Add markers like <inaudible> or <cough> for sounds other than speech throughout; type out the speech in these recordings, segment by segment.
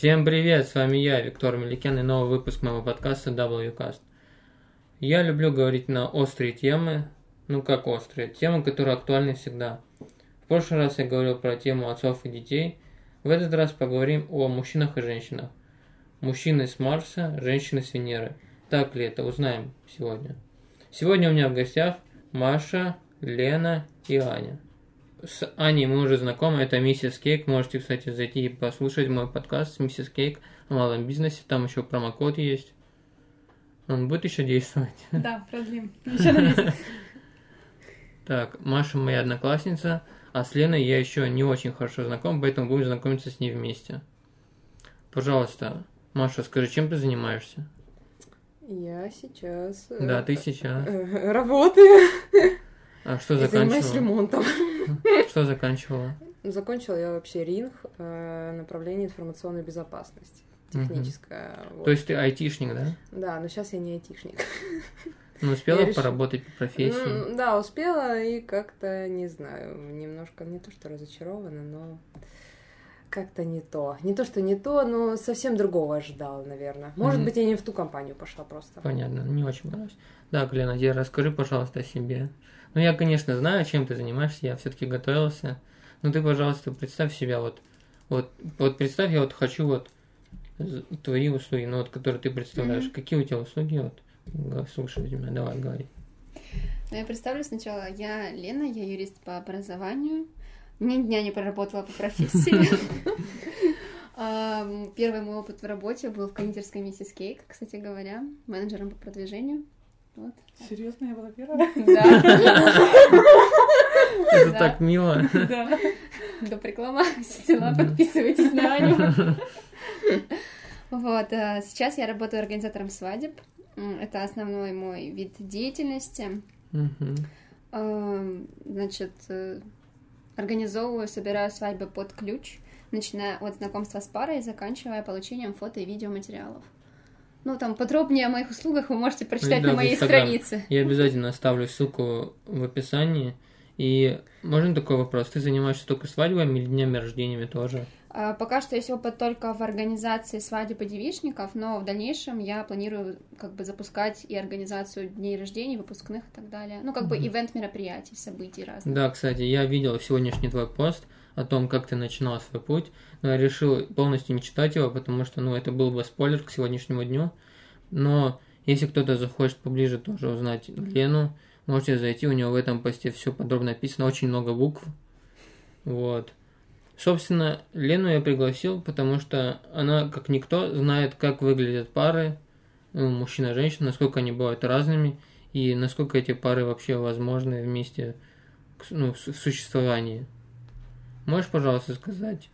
Всем привет, с вами я, Виктор Меликян, и новый выпуск моего подкаста WCast. Я люблю говорить на острые темы, ну как острые, темы, которые актуальны всегда. В прошлый раз я говорил про тему отцов и детей, в этот раз поговорим о мужчинах и женщинах. Мужчины с Марса, женщины с Венеры. Так ли это, узнаем сегодня. Сегодня у меня в гостях Маша, Лена и Аня. С Аней мы уже знакомы, это Миссис Кейк. Можете, кстати, зайти и послушать мой подкаст с Миссис Кейк о малом бизнесе. Там еще промокод есть. Он будет еще действовать? <laughs> Да, продлим. Еще на месяц. Так, Маша моя одноклассница, а с Леной я еще не очень хорошо знаком, поэтому будем знакомиться с ней вместе. Пожалуйста, Маша, скажи, чем ты занимаешься? Я сейчас... Да, э, ты сейчас. <laughs> Работаю. А что И занимаюсь заканчивала? ремонтом. Что заканчивала? Закончила я вообще РИНГ, э, направление информационной безопасности. Техническая. вот. То есть ты айтишник, да? Да, но сейчас я не айтишник. Ну, успела Я поработать по профессии? Ну, да, успела и как-то, не знаю, немножко не то, что разочарована, но как-то не то. Не то, что не то, но совсем другого ожидала, наверное. Может Мгм. быть, я не в ту компанию пошла просто. Понятно, не очень понравилось. Да, Лена, тебе расскажи, пожалуйста, о себе. Ну, я, конечно, знаю, чем ты занимаешься, я все-таки готовился. Но ты, пожалуйста, представь себя вот, вот, вот представь, я вот хочу вот твои услуги, ну, вот, которые ты представляешь. Мгм. Какие у тебя услуги, вот, слушаю тебя, давай, говори. Ну, я представлю сначала. Я Лена, я юрист по образованию. Ни дня не проработала по профессии. <laughs> <laughs> Первый мой опыт в работе был в кондитерской миссис Кейк, кстати говоря, менеджером по продвижению. Вот. Серьезно, я была первая? Да. <laughs> Это так мило. Да. Доп. реклама. Все дела, подписывайтесь на Аню. Вот, а сейчас я работаю организатором свадеб. Это основной мой вид деятельности. Эм, Значит, э, организовываю, собираю свадьбы под ключ, начиная от знакомства с парой и заканчивая получением фото и видеоматериалов. Ну, там подробнее о моих услугах вы можете прочитать да, на моей странице. Я обязательно оставлю ссылку в описании. И можно такой вопрос? Ты занимаешься только свадьбами или днями рождениями тоже? А, Пока что есть опыт только в организации свадеб и девичников, но в дальнейшем я планирую как бы запускать и организацию дней рождений, выпускных и так далее. Ну, как бы Мгм. ивент мероприятий, событий разных. Да, кстати, я видел сегодняшний твой пост о том, как ты начинал свой путь, но я решил полностью не читать его, потому что, ну, это был бы спойлер к сегодняшнему дню. Но если кто-то захочет поближе тоже узнать Лену, можете зайти, у него в этом посте все подробно описано, очень много букв. Вот. Собственно, Лену я пригласил, потому что она, как никто, знает, как выглядят пары, ну, мужчина и женщина, насколько они бывают разными, и насколько эти пары вообще возможны вместе ну, в существовании. Можешь, пожалуйста, сказать,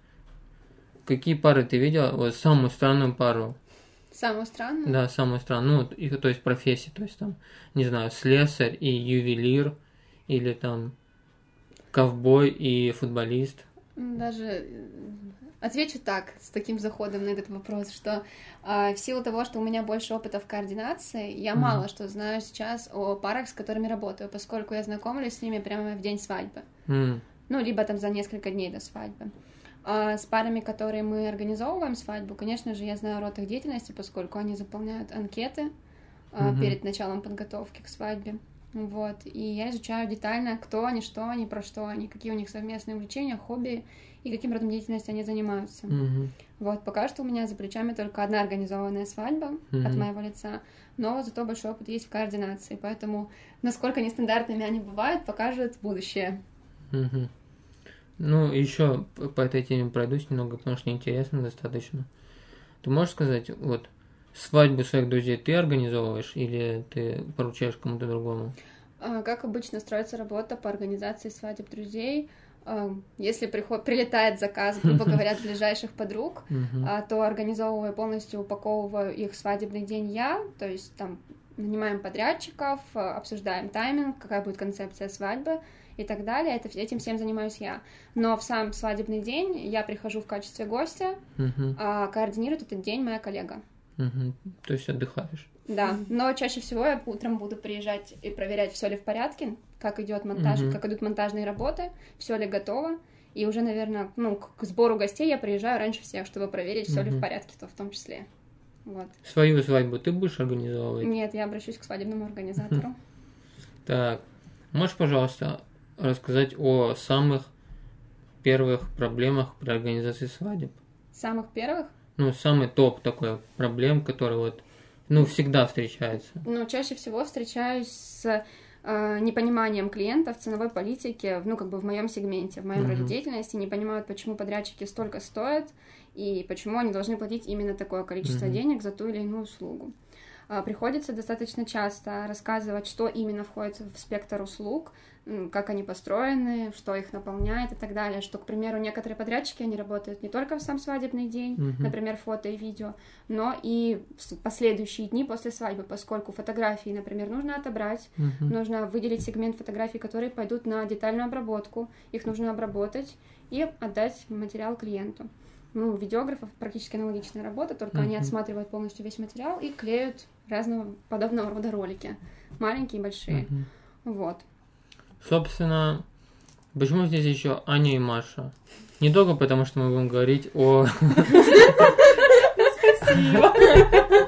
какие пары ты видела? Вот самую странную пару. Самое странное. Да, самую странную. Ну, и- то есть профессии, то есть там, не знаю, слесарь и ювелир, или там ковбой и футболист. Даже э, отвечу так, с таким заходом на этот вопрос, что а, в силу того, что у меня больше опыта в координации, я Мгм. мало что знаю сейчас о парах, с которыми работаю, поскольку я знакомлюсь с ними прямо в день свадьбы. М, Ну, либо там за несколько дней до свадьбы. А с парами, которые мы организовываем свадьбу, конечно же, я знаю род их деятельности, поскольку они заполняют анкеты Мгм. перед началом подготовки к свадьбе. Вот. И я изучаю детально, кто они, что они, про что они, какие у них совместные увлечения, хобби и каким родом деятельности они занимаются. мгм, Вот, пока что у меня за плечами только одна организованная свадьба от Мгм. моего лица, но зато большой опыт есть в координации, поэтому насколько нестандартными они бывают, покажет будущее. Мгм. Ну, еще по этой теме пройдусь немного, потому что интересно достаточно. Ты можешь сказать, вот, свадьбу своих друзей ты организовываешь или ты поручаешь кому-то другому? А, Как обычно строится работа по организации свадеб друзей? А, Если приход... прилетает заказ, грубо <laughs> говоря, от ближайших подруг, а, то организовываю полностью, упаковываю их свадебный день я, то есть там нанимаем подрядчиков, а, обсуждаем тайминг, какая будет концепция свадьбы и так далее. Это, этим всем занимаюсь я. Но в сам свадебный день я прихожу в качестве гостя, Мгм. а координирует этот день моя коллега. Мгм. То есть отдыхаешь. Да, но чаще всего я утром буду приезжать и проверять, все ли в порядке, как идет монтаж, Мгм. как идут монтажные работы, все ли готово. И уже, наверное, ну, к сбору гостей я приезжаю раньше всех, чтобы проверить, все ли в порядке, то в том числе. Вот. Свою свадьбу ты будешь организовывать? Нет, я обращусь к свадебному организатору. Так, можешь, пожалуйста, рассказать о самых первых проблемах при организации свадеб? Самых первых, Ну, самый топ такой проблем, который вот, ну, всегда встречается. ну, чаще всего встречаюсь с э, непониманием клиентов ценовой политики, ну, как бы в моем сегменте, в моем Мгм. роде деятельности, не понимают, почему подрядчики столько стоят и почему они должны платить именно такое количество Мгм. денег за ту или иную услугу. А, Приходится достаточно часто рассказывать, что именно входит в спектр услуг, как они построены, что их наполняет и так далее. Что, к примеру, некоторые подрядчики, они работают не только в сам свадебный день, Мгм. например, фото и видео, но и в последующие дни после свадьбы, поскольку фотографии, например, нужно отобрать, Мгм. нужно выделить сегмент фотографий, которые пойдут на детальную обработку, их нужно обработать и отдать материал клиенту. Ну, у видеографов практически аналогичная работа, только они Мгм. отсматривают полностью весь материал и клеют разного подобного рода ролики, маленькие и большие. Мгм. Вот. Собственно, почему здесь еще Аня и Маша? Не только потому, что мы будем говорить о...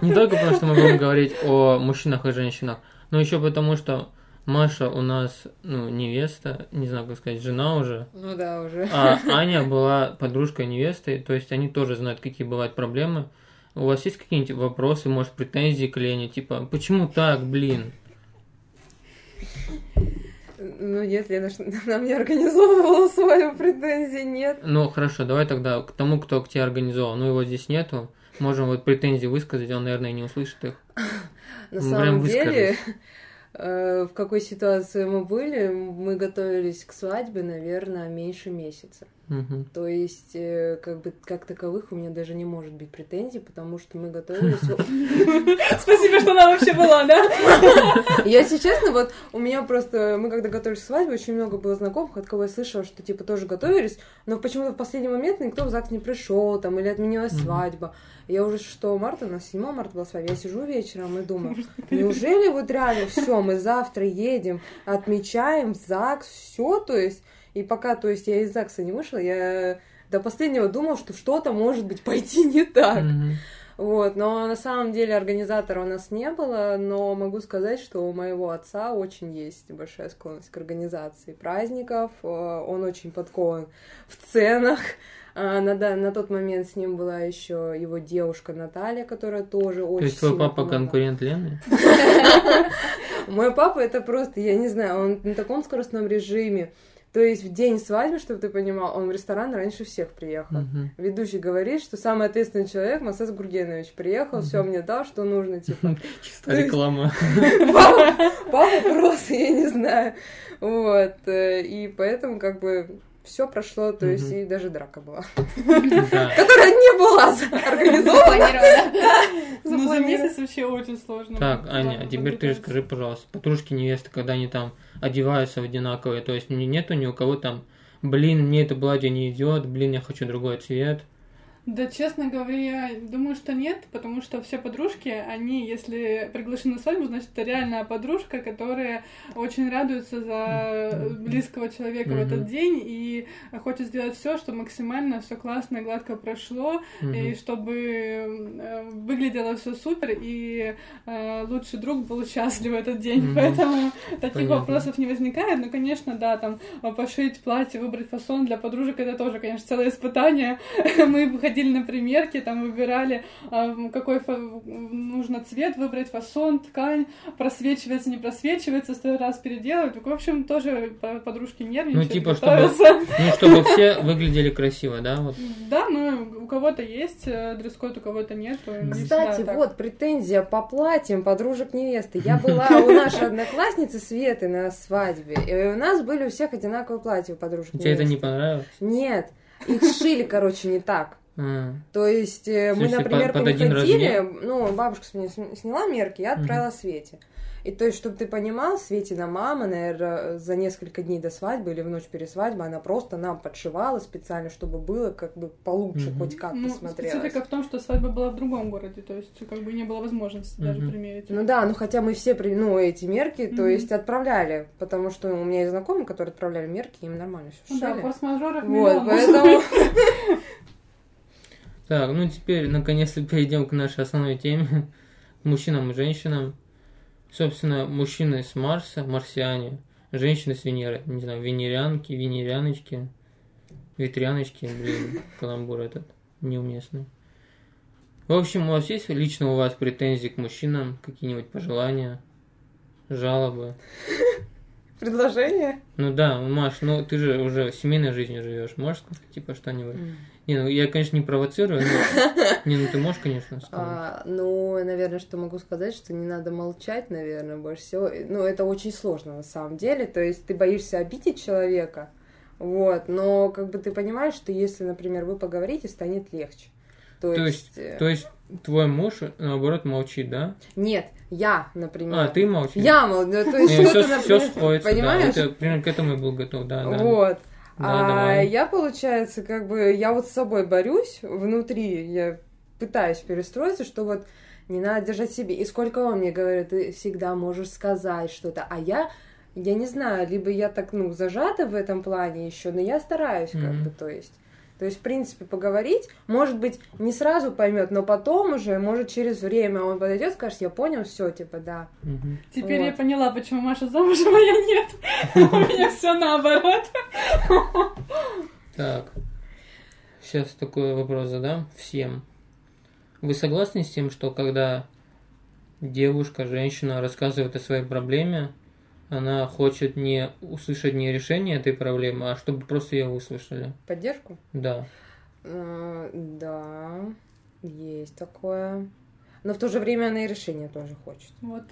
Не только потому, что мы будем говорить о мужчинах и женщинах, но еще потому, что Маша у нас, ну, невеста, не знаю, как сказать, жена уже, Ну да, уже. а Аня была подружкой невесты, то есть они тоже знают, какие бывают проблемы. У вас есть какие-нибудь вопросы, может, претензии к Лене, типа, почему так, блин? Ну, нет, Лена <laughs> нам не организовывала свою претензий, нет. Ну, хорошо, давай тогда к тому, кто к тебе организовал. Ну, его здесь нету. Можем вот претензии высказать, он, наверное, не услышит их. <laughs> На Ну, самом деле, <laughs> э, в какой ситуации мы были, мы готовились к свадьбе, наверное, меньше месяца. Мгм. То есть, э, как бы, как таковых у меня даже не может быть претензий, потому что мы готовились... <laughs> Спасибо, что она вообще была, да? <laughs> Я, если честно, вот у меня просто... Мы когда готовились к свадьбе, очень много было знакомых, от кого я слышала, что, типа, тоже готовились, но почему-то в последний момент никто в ЗАГС не пришел, там, или отменилась свадьба. Я уже 6 марта, у нас 7 марта была свадьба, я сижу вечером и думаю, <laughs> неужели вот реально все, мы завтра едем, отмечаем ЗАГС, все, то есть, и пока, то есть, я из ЗАГСа не вышла, я до последнего думала, что что-то может быть пойти не так. Вот, но на самом деле организатора у нас не было, но могу сказать, что у моего отца очень есть большая склонность к организации праздников, э, он очень подкован в ценах. А На, на тот момент с ним была еще его девушка Наталья, которая тоже очень То есть твой папа помогала. конкурент Лены? <laughs> Мой папа это просто, я не знаю, он на таком скоростном режиме. То есть в день свадьбы, чтобы ты понимал, он в ресторан раньше всех приехал. Мгм. Ведущий говорит, что самый ответственный человек Масес Гургенович приехал, все мне дал, что нужно, типа. <laughs> Чистая реклама. Папа, папа просто, я не знаю. Вот. э, И поэтому как бы все прошло, то есть и даже драка была. <laughs> Которая не была организована. Запланировано. <laughs> Ну, за месяц вообще очень сложно. Так, Аня, а теперь ты расскажи, пожалуйста, подружки невесты, когда они там одеваются в одинаковые, то есть не- нету ни у кого там, блин, мне это платье не идет, блин, я хочу другой цвет. Да, честно говоря, думаю, что нет, потому что все подружки, они, если приглашены на свадьбу, значит, это реальная подружка, которая очень радуется за близкого человека в Мгм. этот день и хочет сделать все, чтобы максимально все классно и гладко прошло, и Мгм. чтобы э, выглядело все супер, и э, лучший друг был счастлив в этот день. Мгм. Поэтому таких Понятно. вопросов не возникает. Ну, конечно, да, там э, пошить платье, выбрать фасон для подружек это тоже, конечно, целое испытание. <laughs> Мы ходили на примерки, там выбирали, э, какой фа- нужно цвет выбрать, фасон, ткань, просвечивается, не просвечивается, сто раз переделывать. В общем, тоже по- подружки нервничают, типа, чтобы-. <laughs> Ну, чтобы все выглядели красиво, да? Вот. Да, ну, у кого-то есть э, дресс-код, у кого-то нет. не Кстати, так. вот претензия по платьям подружек невесты. Я была у нашей одноклассницы Светы на свадьбе, и у нас были у всех одинаковые платья у подружек Тебе это не понравилось? Нет, их шили, короче, не так. А, То есть э, мы, смысле, например, под по один ходили, размер? ну, бабушка с меня сня- сняла мерки, я отправила Свете. И то есть, чтобы ты понимал, Светина мама, наверное, за несколько дней до свадьбы или в ночь перед свадьбой, она просто нам подшивала специально, чтобы было как бы получше, Мгм. хоть как-то Ну, смотрелось. специфика в том, что свадьба была в другом городе, то есть как бы не было возможности даже Мгм. примерить. Ну да, ну хотя мы все, при- ну, эти мерки, то Мгм. есть отправляли, потому что у меня есть знакомые, которые отправляли мерки, им нормально все Ну да, шили. форс-мажоров Вот, поэтому... <laughs> <laughs> Так, ну теперь наконец-то перейдем к нашей основной теме. Мужчинам и женщинам. Собственно, мужчины с Марса, марсиане, женщины с Венеры. Не знаю, венерянки, венеряночки, ветряночки, блин, каламбур этот неуместный. В общем, у вас есть лично у вас претензии к мужчинам, какие-нибудь пожелания, жалобы? Предложение? Ну да, Маш, ну ты же уже семейной жизнью живешь, можешь сказать, типа что-нибудь? Не, ну я, конечно, не провоцирую, но... <laughs> Не, ну ты можешь, конечно, сказать. А, ну, наверное, что могу сказать, что не надо молчать, наверное, больше всего. Ну, это очень сложно на самом деле. То есть ты боишься обидеть человека, вот, но как бы ты понимаешь, что если, например, вы поговорите, станет легче. То, То есть... есть, э, то есть твой муж, наоборот, молчит, да? Нет, я, например. А, ты молчишь? Я молчу, то есть все, что-то, все например, сходится, понимаешь? да. Это, примерно к этому я был готов, да, да. Вот. Да, а давай. я, получается, как бы, я вот с собой борюсь внутри, я пытаюсь перестроиться, что вот не надо держать себе. И сколько он мне говорит, ты всегда можешь сказать что-то, а я, я не знаю, либо я так, ну, зажата в этом плане еще, но я стараюсь, как Мгм. бы, то есть. То есть, в принципе, поговорить, может быть, не сразу поймет, но потом уже, может, через время он подойдет, скажет, я понял, все, типа, да. Мгм. Теперь Вот. я поняла, почему Маша замужем, а я нет. <laughs> У меня все наоборот. Так, сейчас такой вопрос задам всем. Вы согласны с тем, что когда девушка, женщина рассказывает о своей проблеме, она хочет не услышать не решение этой проблемы, а чтобы просто ее услышали? Поддержку? Да. Э, Да, есть такое. Но в то же время она и решение тоже хочет. Вот.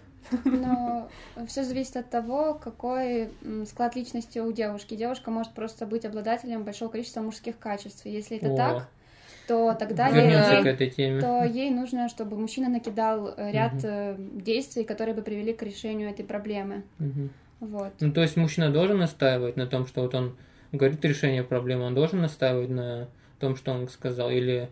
Но все зависит от того, какой склад личности у девушки. Девушка может просто быть обладателем большого количества мужских качеств. Если это О, так, то тогда Вернемся ей, к этой теме. то ей нужно, чтобы мужчина накидал ряд э, действий, которые бы привели к решению этой проблемы. Мгм. Вот. Ну, то есть мужчина должен настаивать на том, что вот он говорит решение проблемы, он должен настаивать на том, что он сказал, или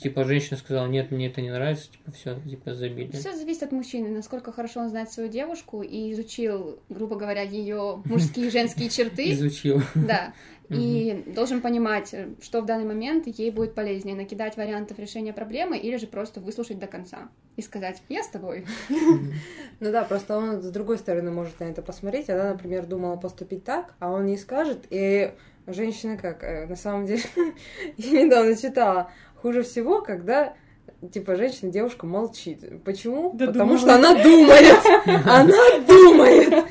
типа женщина сказала, нет, мне это не нравится, типа все, типа забили. Все зависит от мужчины, насколько хорошо он знает свою девушку и изучил, грубо говоря, ее мужские и женские черты. <laughs> Изучил. Да. И должен понимать, э, что в данный момент ей будет полезнее, накидать вариантов решения проблемы или же просто выслушать до конца и сказать «я с тобой». <laughs> Ну да, просто он с другой стороны может на это посмотреть. Она, например, думала поступить так, а он ей скажет, и женщина как, э, на самом деле, <laughs> я недавно читала, хуже всего, когда типа женщина, девушка молчит. Почему? Да Потому думала. что она думает. <laughs> Она думает.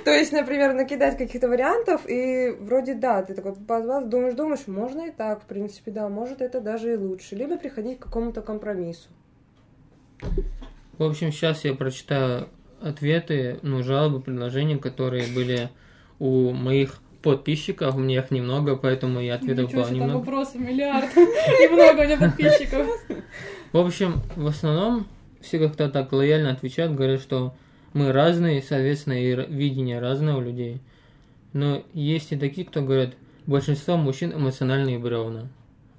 <laughs> То есть, например, накидать каких-то вариантов, и вроде да, ты такой позвал, думаешь, думаешь, можно и так, в принципе, да, может это даже и лучше. Либо приходить к какому-то компромиссу. В общем, сейчас я прочитаю ответы, ну, жалобы, предложения, которые были у моих подписчиков. У меня их немного, поэтому и ответов Ничего было немного. вопросов миллиард. <laughs> И много у меня подписчиков. В общем, в основном все как-то так лояльно отвечают, говорят, что мы разные, соответственно, и видение разное у людей. Но есть и такие, кто говорят, большинство мужчин эмоциональные бревна.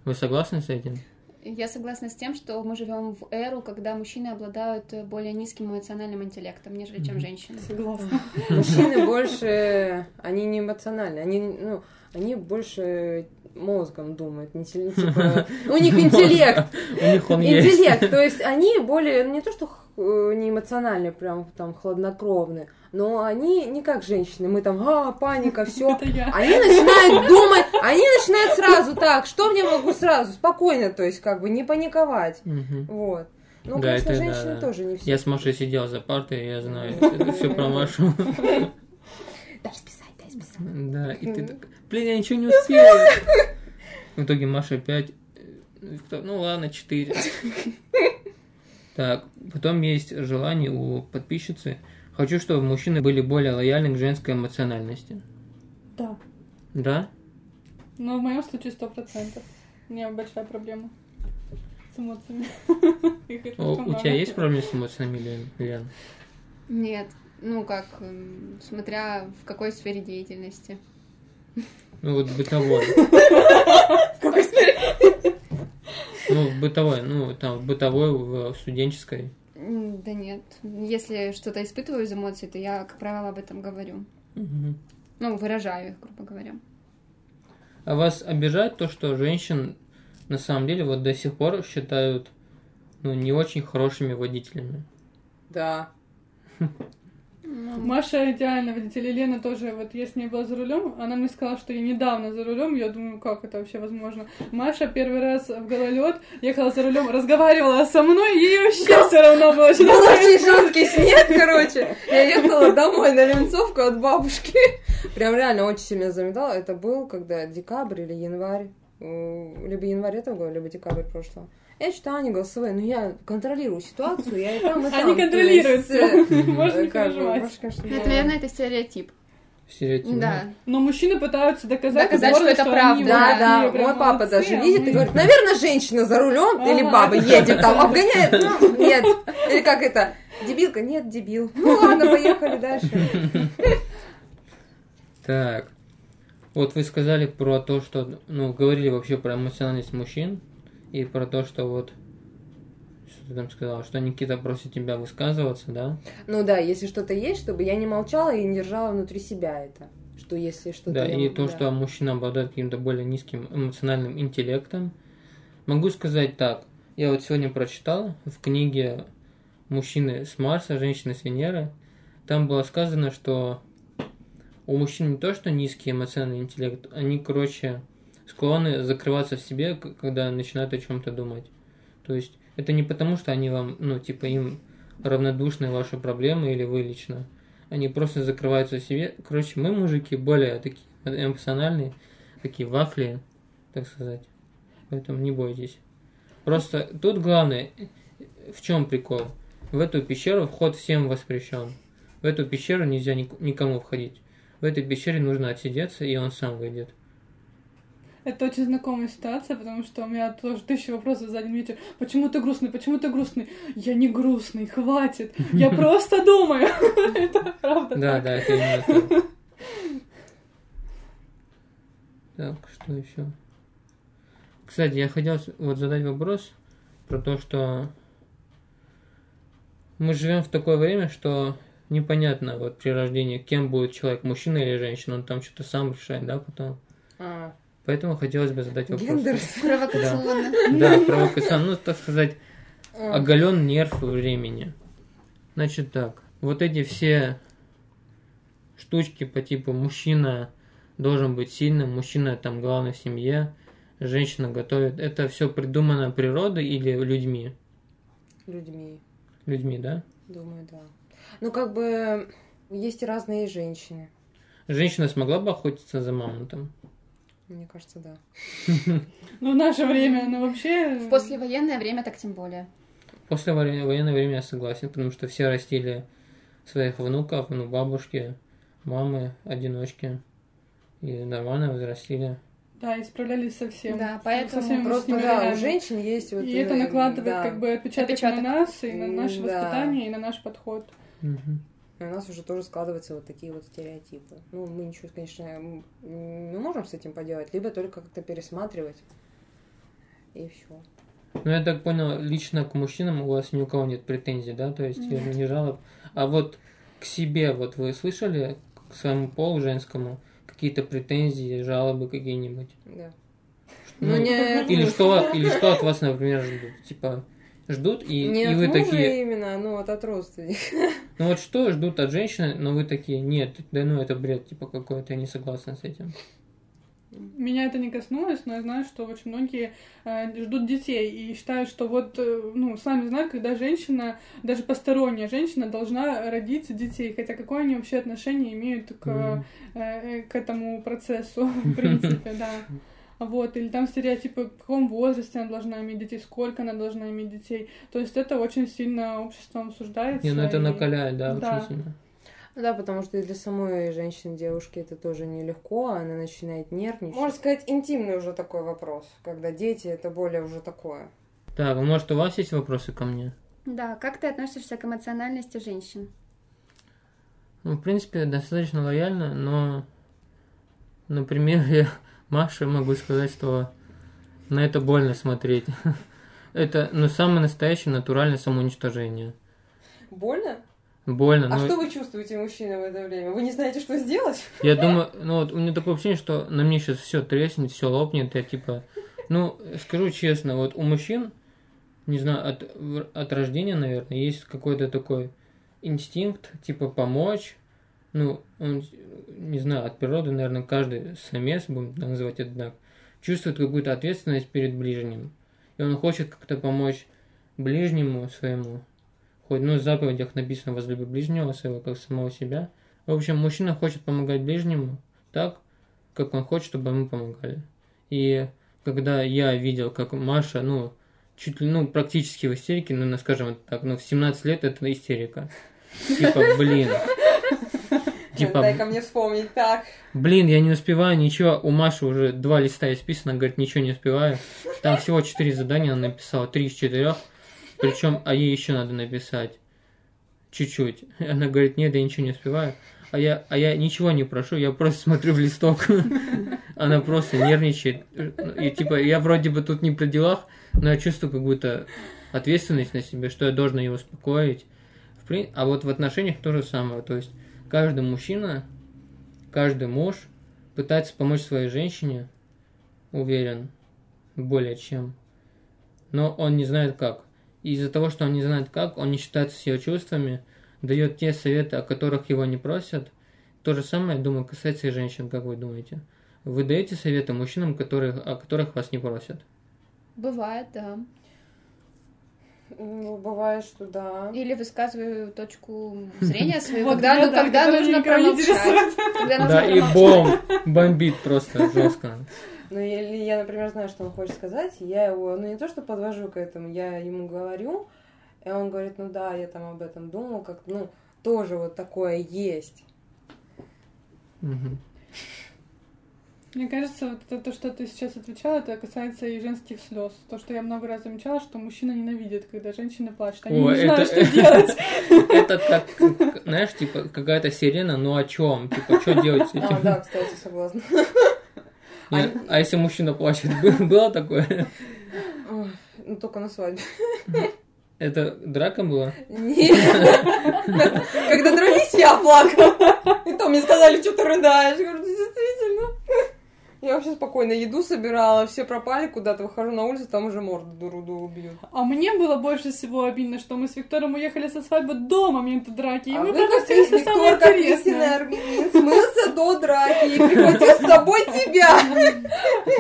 Вы согласны с этим? Я согласна с тем, что мы живем в эру, когда мужчины обладают э, более низким эмоциональным интеллектом, нежели чем женщины. Согласна. <laughs> Мужчины больше, они не эмоциональны, они, ну, они больше мозгом думают, не типа, <laughs> у них интеллект, У них он есть. интеллект, то есть они более, ну, не то что не эмоциональные, прям там хладнокровные, но они не как женщины, мы там, а, паника, все, <laughs> они начинают думать, они начинают сразу так, что мне могу сразу, спокойно, то есть как бы не паниковать, вот. Ну, Да, конечно, это да, женщины да. тоже не все. Я с Машей сидел за партой, я знаю <laughs> это все про Машу. <laughs> Дай списать, дай списать. Да, и ты так, блин, я ничего не успела. В итоге Маша 5, ну ладно, 4. Так, потом есть желание у подписчицы. Хочу, чтобы мужчины были более лояльны к женской эмоциональности. Да. Да? Но в моем случае сто процентов. У меня большая проблема с эмоциями. <laughs> О, У тебя есть проблемы с эмоциями, Лен? Лен? Нет, ну как, смотря в какой сфере деятельности. Ну вот бытовой. <laughs> В какой сфере? Ну, в бытовой, ну, там, в бытовой, в студенческой. Да нет. Если что-то испытываю из эмоций, то я, как правило, об этом говорю. Мгм. Ну, выражаю их, грубо говоря. А вас обижает то, что женщин на самом деле вот до сих пор считают ну, не очень хорошими водителями? Да. Ну, Маша идеально водитель, Лена тоже, вот я с ней была за рулем, она мне сказала, что я недавно за рулем, я думаю, как это вообще возможно. Маша первый раз в гололед ехала за рулем, разговаривала со мной, ей вообще все равно было, что Был очень жесткий снег, короче. Я ехала домой на Ленцовку от бабушки. Прям реально очень сильно заметала. Это был когда декабрь или январь. М, Либо январь этого года, либо декабрь прошлого. Я читала они голосовые, но я контролирую ситуацию, я и там, и там. Они То контролируют есть, э. <laughs> Можно не переживать. Это, наверное, это стереотип. Стереотипно. Да. Но мужчины пытаются доказать, Доказать, что это правда. Да, да, мой папа даже а видит и говорит, <laughs> наверное, женщина за рулем или Ага, баба едет там, <laughs> обгоняет, ну, нет. Или как это, дебилка, нет, дебил. Ну ладно, поехали дальше. Так. Вот вы сказали про то, что, ну, говорили вообще про эмоциональность мужчин и про то, что вот, что ты там сказала, что Никита просит тебя высказываться, да? Ну да, если что-то есть, чтобы я не молчала и не держала внутри себя это. Что если что-то... Да, я и то, да. что мужчина обладает каким-то более низким эмоциональным интеллектом. Могу сказать так. Я вот сегодня прочитал в книге «Мужчины с Марса, женщины с Венеры». Там было сказано, что у мужчин не то, что низкий эмоциональный интеллект, они, короче, склонны закрываться в себе, когда начинают о чем-то думать. То есть это не потому, что они вам, ну, типа, им равнодушны ваши проблемы или вы лично. Они просто закрываются в себе. Короче, мы, мужики, более такие эмоциональные, такие вафли, так сказать. Поэтому не бойтесь. Просто тут главное, в чем прикол? В эту пещеру вход всем воспрещен. В эту пещеру нельзя ник- никому входить. В этой пещере нужно отсидеться, и он сам выйдет. Это очень знакомая ситуация, потому что у меня тоже тысяча вопросов за один вечер. Почему ты грустный? Почему ты грустный? Я не грустный, хватит. Я <laughs> просто думаю. <laughs> Это правда Да, да, это именно так. Так, что еще? Кстати, я хотел вот задать вопрос про то, что мы живем в такое время, что непонятно вот при рождении, кем будет человек, мужчина или женщина, он там что-то сам решает, да, потом. А, Поэтому хотелось бы задать вопрос. гендер. Провокационно. Да, провокационно, ну, так сказать, оголен нерв времени. Значит так, вот эти все штучки по типу мужчина должен быть сильным, мужчина там главный в семье, женщина готовит, это все придумано природой или людьми? Людьми, Людьми, да? думаю, да. Ну, как бы, есть и разные женщины. Женщина смогла бы охотиться за мамонтом? Мне кажется, да. Ну, в наше время, ну, вообще... В послевоенное время так тем более. После воен- военное время я согласен, потому что все растили своих внуков, ну, бабушки, мамы, одиночки. И нормально возрастили. Да, и справлялись со всем. Да, поэтому всеми Просто, да, у женщин есть вот... И это э, накладывает да. как бы отпечаток, Отпечаток. на нас, и на наше да. воспитание, и на наш подход. Мгм. И у нас уже тоже складываются вот такие вот стереотипы. Ну, мы ничего, конечно, не можем с этим поделать, либо только как-то пересматривать. И все. Ну, я так понял, лично к мужчинам у вас ни у кого нет претензий, да? То есть или не жалоб. А вот к себе, вот вы слышали, к своему полу женскому, какие-то претензии, жалобы какие-нибудь? Да. Ну, Ну, не... Или что, или что от вас, например, ждут? Типа, ждут, и, не и от вы мужа такие, именно, ну, вот от родственников. <laughs> ну вот что ждут от женщины, но вы такие, нет, да ну это бред, типа какой-то, я не согласна с этим. Меня это не коснулось, но я знаю, что очень многие э, ждут детей и считают, что вот, э, ну, сами знают, когда женщина, даже посторонняя женщина должна родить детей, хотя какое они вообще отношение имеют к, Мгм. э, к этому процессу, <laughs> в принципе, да. <laughs> Вот, или там стереотипы, в каком возрасте она должна иметь детей, сколько она должна иметь детей. То есть это очень сильно обществом осуждается. Не, ну это и- накаляет, да, Да. очень сильно. Ну да, потому что и для самой женщины, девушки это тоже нелегко, она начинает нервничать. Можно сказать, интимный уже такой вопрос, когда дети это более уже такое. Так, а может у вас есть вопросы ко мне? Да, как ты относишься к эмоциональности женщин? Ну, в принципе, достаточно лояльно, но, например, <laughs> я Маше могу сказать, что на это больно смотреть. <laughs> Это, ну, самое настоящее натуральное самоуничтожение. Больно? Больно. А но что вы чувствуете, мужчина, в это время? Вы не знаете, что сделать? <laughs> Я думаю, ну вот у меня такое ощущение, что на мне сейчас все треснет, все лопнет. Я типа, ну, скажу честно, вот у мужчин, не знаю, от, от рождения, наверное, есть какой-то такой инстинкт, типа помочь. Ну, он, не знаю, от природы, наверное, каждый самец, будем называть это так, чувствует какую-то ответственность перед ближним. И он хочет как-то помочь ближнему своему. Хоть, ну, в заповедях написано «возлюби ближнего своего, как самого себя». В общем, мужчина хочет помогать ближнему так, как он хочет, чтобы ему помогали. И когда я видел, как Маша, ну, чуть ли, ну, практически в истерике, ну, скажем так, ну, в 17 лет это истерика. Типа, блин. Типа, Дай ко мне вспомнить. Так, блин, я не успеваю ничего. У Маши уже два листа исписано, говорит, ничего не успеваю. Там всего четыре задания она написала, три из четырех. Причем, а ей еще надо написать. Чуть-чуть. Она говорит, нет, я ничего не успеваю. А я, а я ничего не прошу, я просто смотрю в листок. Она просто нервничает. И типа, я вроде бы тут не при делах, но я чувствую какую-то ответственность на себе, что я должен ее успокоить. А вот в отношениях то же самое. То есть каждый мужчина, каждый муж пытается помочь своей женщине, уверен, более чем. Но он не знает как. И из-за того, что он не знает как, он не считается с ее чувствами, дает те советы, о которых его не просят. То же самое, думаю, касается и женщин, как вы думаете. Вы даете советы мужчинам, которые, о которых вас не просят? Бывает, да. Ну, бывает, что да. Или высказываю точку <laughs> зрения свою, Вот когда, ну, да, когда нужно промолчать. Да, и бом! Бомбит просто жестко. Ну, или я, например, знаю, что он хочет сказать, и я его, ну, не то, что подвожу к этому, я ему говорю, и он говорит, ну да, я там об этом думал, как ну, тоже вот такое есть. Мне кажется, вот это то, что ты сейчас отвечала, это касается и женских слез. То, что я много раз замечала, что мужчина ненавидит, когда женщины плачут. Они О, не знают, это- что делать. <laughs> Это как, знаешь, типа какая-то сирена, ну о чем? Типа, что делать с А, этим? да, кстати, согласна. А если мужчина плачет, <laughs> Бы- было такое? Ну, только на свадьбе. Это драка была? Нет. Когда дрались, я плакала. И то мне сказали, что ты рыдаешь. Я говорю, «Да, действительно. Я вообще спокойно еду собирала, все пропали куда-то, выхожу на улицу, там уже морду дуруду убьют. А мне было больше всего обидно, что мы с Виктором уехали со свадьбы до момента драки, и А мы пропустили все самое Виктор, как истинный интересное. армянин, смылся до драки и прихватил с собой тебя.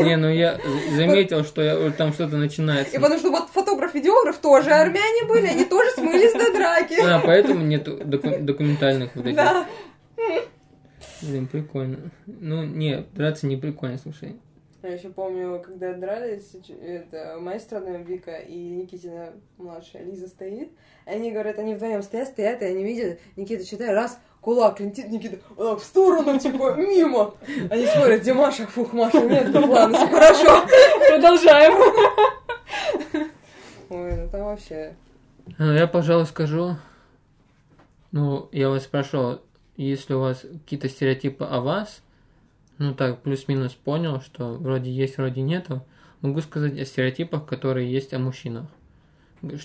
Не, ну я заметил, что там что-то И начинается. потому что вот фотограф-видеограф тоже армяне были, они тоже смылись до драки. А, поэтому нет доку- документальных вот этих. Да. Блин, прикольно. Ну, не, драться не прикольно, слушай. Я еще помню, когда дрались, это моя страна Вика и Никитина младшая Лиза стоит. И они говорят, они вдвоем стоят, стоят, и они видят, Никита читает, раз, кулак летит, Никита вот так в сторону, типа, мимо. Они смотрят, где Маша? Фух, Маша, нет, ну ладно, все хорошо. Продолжаем. Ой, ну там вообще... А, Я, пожалуй, скажу. Ну, я вас спрашивал, если у вас какие-то стереотипы о вас, ну так, плюс-минус понял, что вроде есть, вроде нету, могу сказать о стереотипах, которые есть о мужчинах.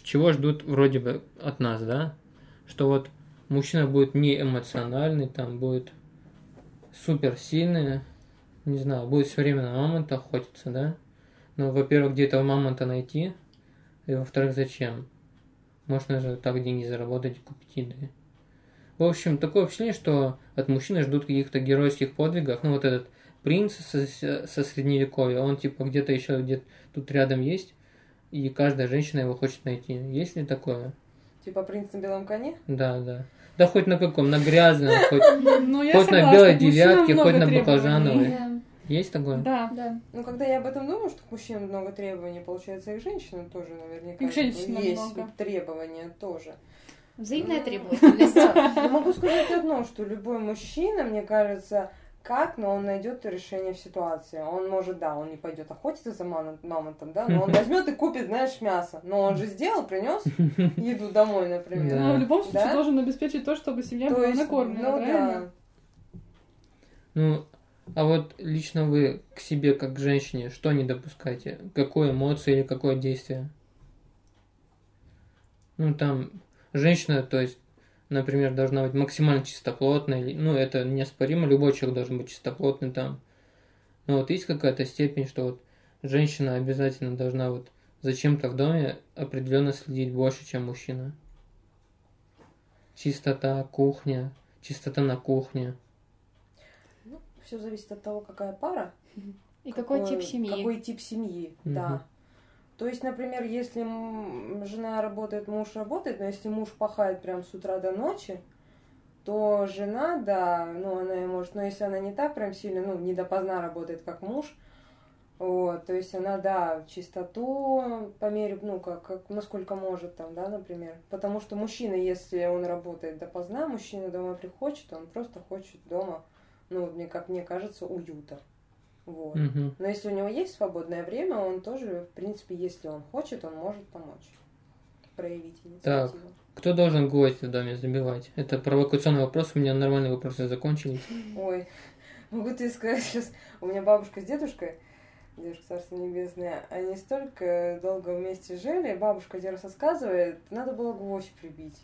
Чего ждут вроде бы от нас, да? Что вот мужчина будет не эмоциональный, там будет супер сильный, не знаю, будет все время на мамонта охотиться, да? Ну, во-первых, где этого мамонта найти, и во-вторых, зачем? Можно же так деньги заработать и купить еды. В общем, такое впечатление, что от мужчины ждут каких-то геройских подвигов. Ну, вот этот принц со, со средневековья, он типа где-то еще где тут рядом есть, и каждая женщина его хочет найти. Есть ли такое? Типа принц на белом коне? Да, да. Да хоть на каком, на грязном, <laughs> хоть, Ну, хоть на белой девятке, хоть на баклажановой. Есть такое? Да. да. Ну, когда я об этом думаю, что к мужчинам много требований, получается, и к женщинам тоже наверняка И к женщинам есть много. требования тоже. Взаимная Ну, требовательность. <laughs> Я могу сказать одно, что любой мужчина, мне кажется, как, но он найдет решение в ситуации. Он может, да, он не пойдет охотиться за мамон- мамонтом, да, но он <laughs> возьмет и купит, знаешь, мясо. Но он же сделал, принес <laughs> еду домой, например. Да. Но в любом случае Да? должен обеспечить то, чтобы семья То была есть, накормлена, ну правильно? да. Ну, а вот лично вы к себе, как к женщине, что не допускаете? Какую эмоцию или какое действие? Ну, там, женщина, то есть, например, должна быть максимально чистоплотной. Ну, это неоспоримо, любой человек должен быть чистоплотный там. Но вот есть какая-то степень, что вот женщина обязательно должна вот за чем-то в доме определенно следить больше, чем мужчина. Чистота, кухня, чистота на кухне. Ну, все зависит от того, какая пара. И какой тип семьи? Какой тип семьи, Мгм. да. То есть, например, если жена работает, муж работает, но если муж пахает прям с утра до ночи, то жена, да, ну, она и может, но если она не так прям сильно, ну, не допоздна работает, как муж, вот, то есть она, да, чистоту по мере, ну, как, как, насколько может там, да, например. Потому что мужчина, если он работает допоздна, мужчина домой приходит, он просто хочет дома, ну, мне, как мне кажется, уюта. Вот. Мгм. Но если у него есть свободное время, он тоже, в принципе, если он хочет, он может помочь. Проявить инициативу. Кто должен гвозди в доме забивать? Это провокационный вопрос, у меня нормальные вопросы закончились. Ой, могу тебе сказать сейчас, у меня бабушка с дедушкой, дедушка Царство Небесное, они столько долго вместе жили, бабушка один раз рассказывает, надо было гвоздь прибить.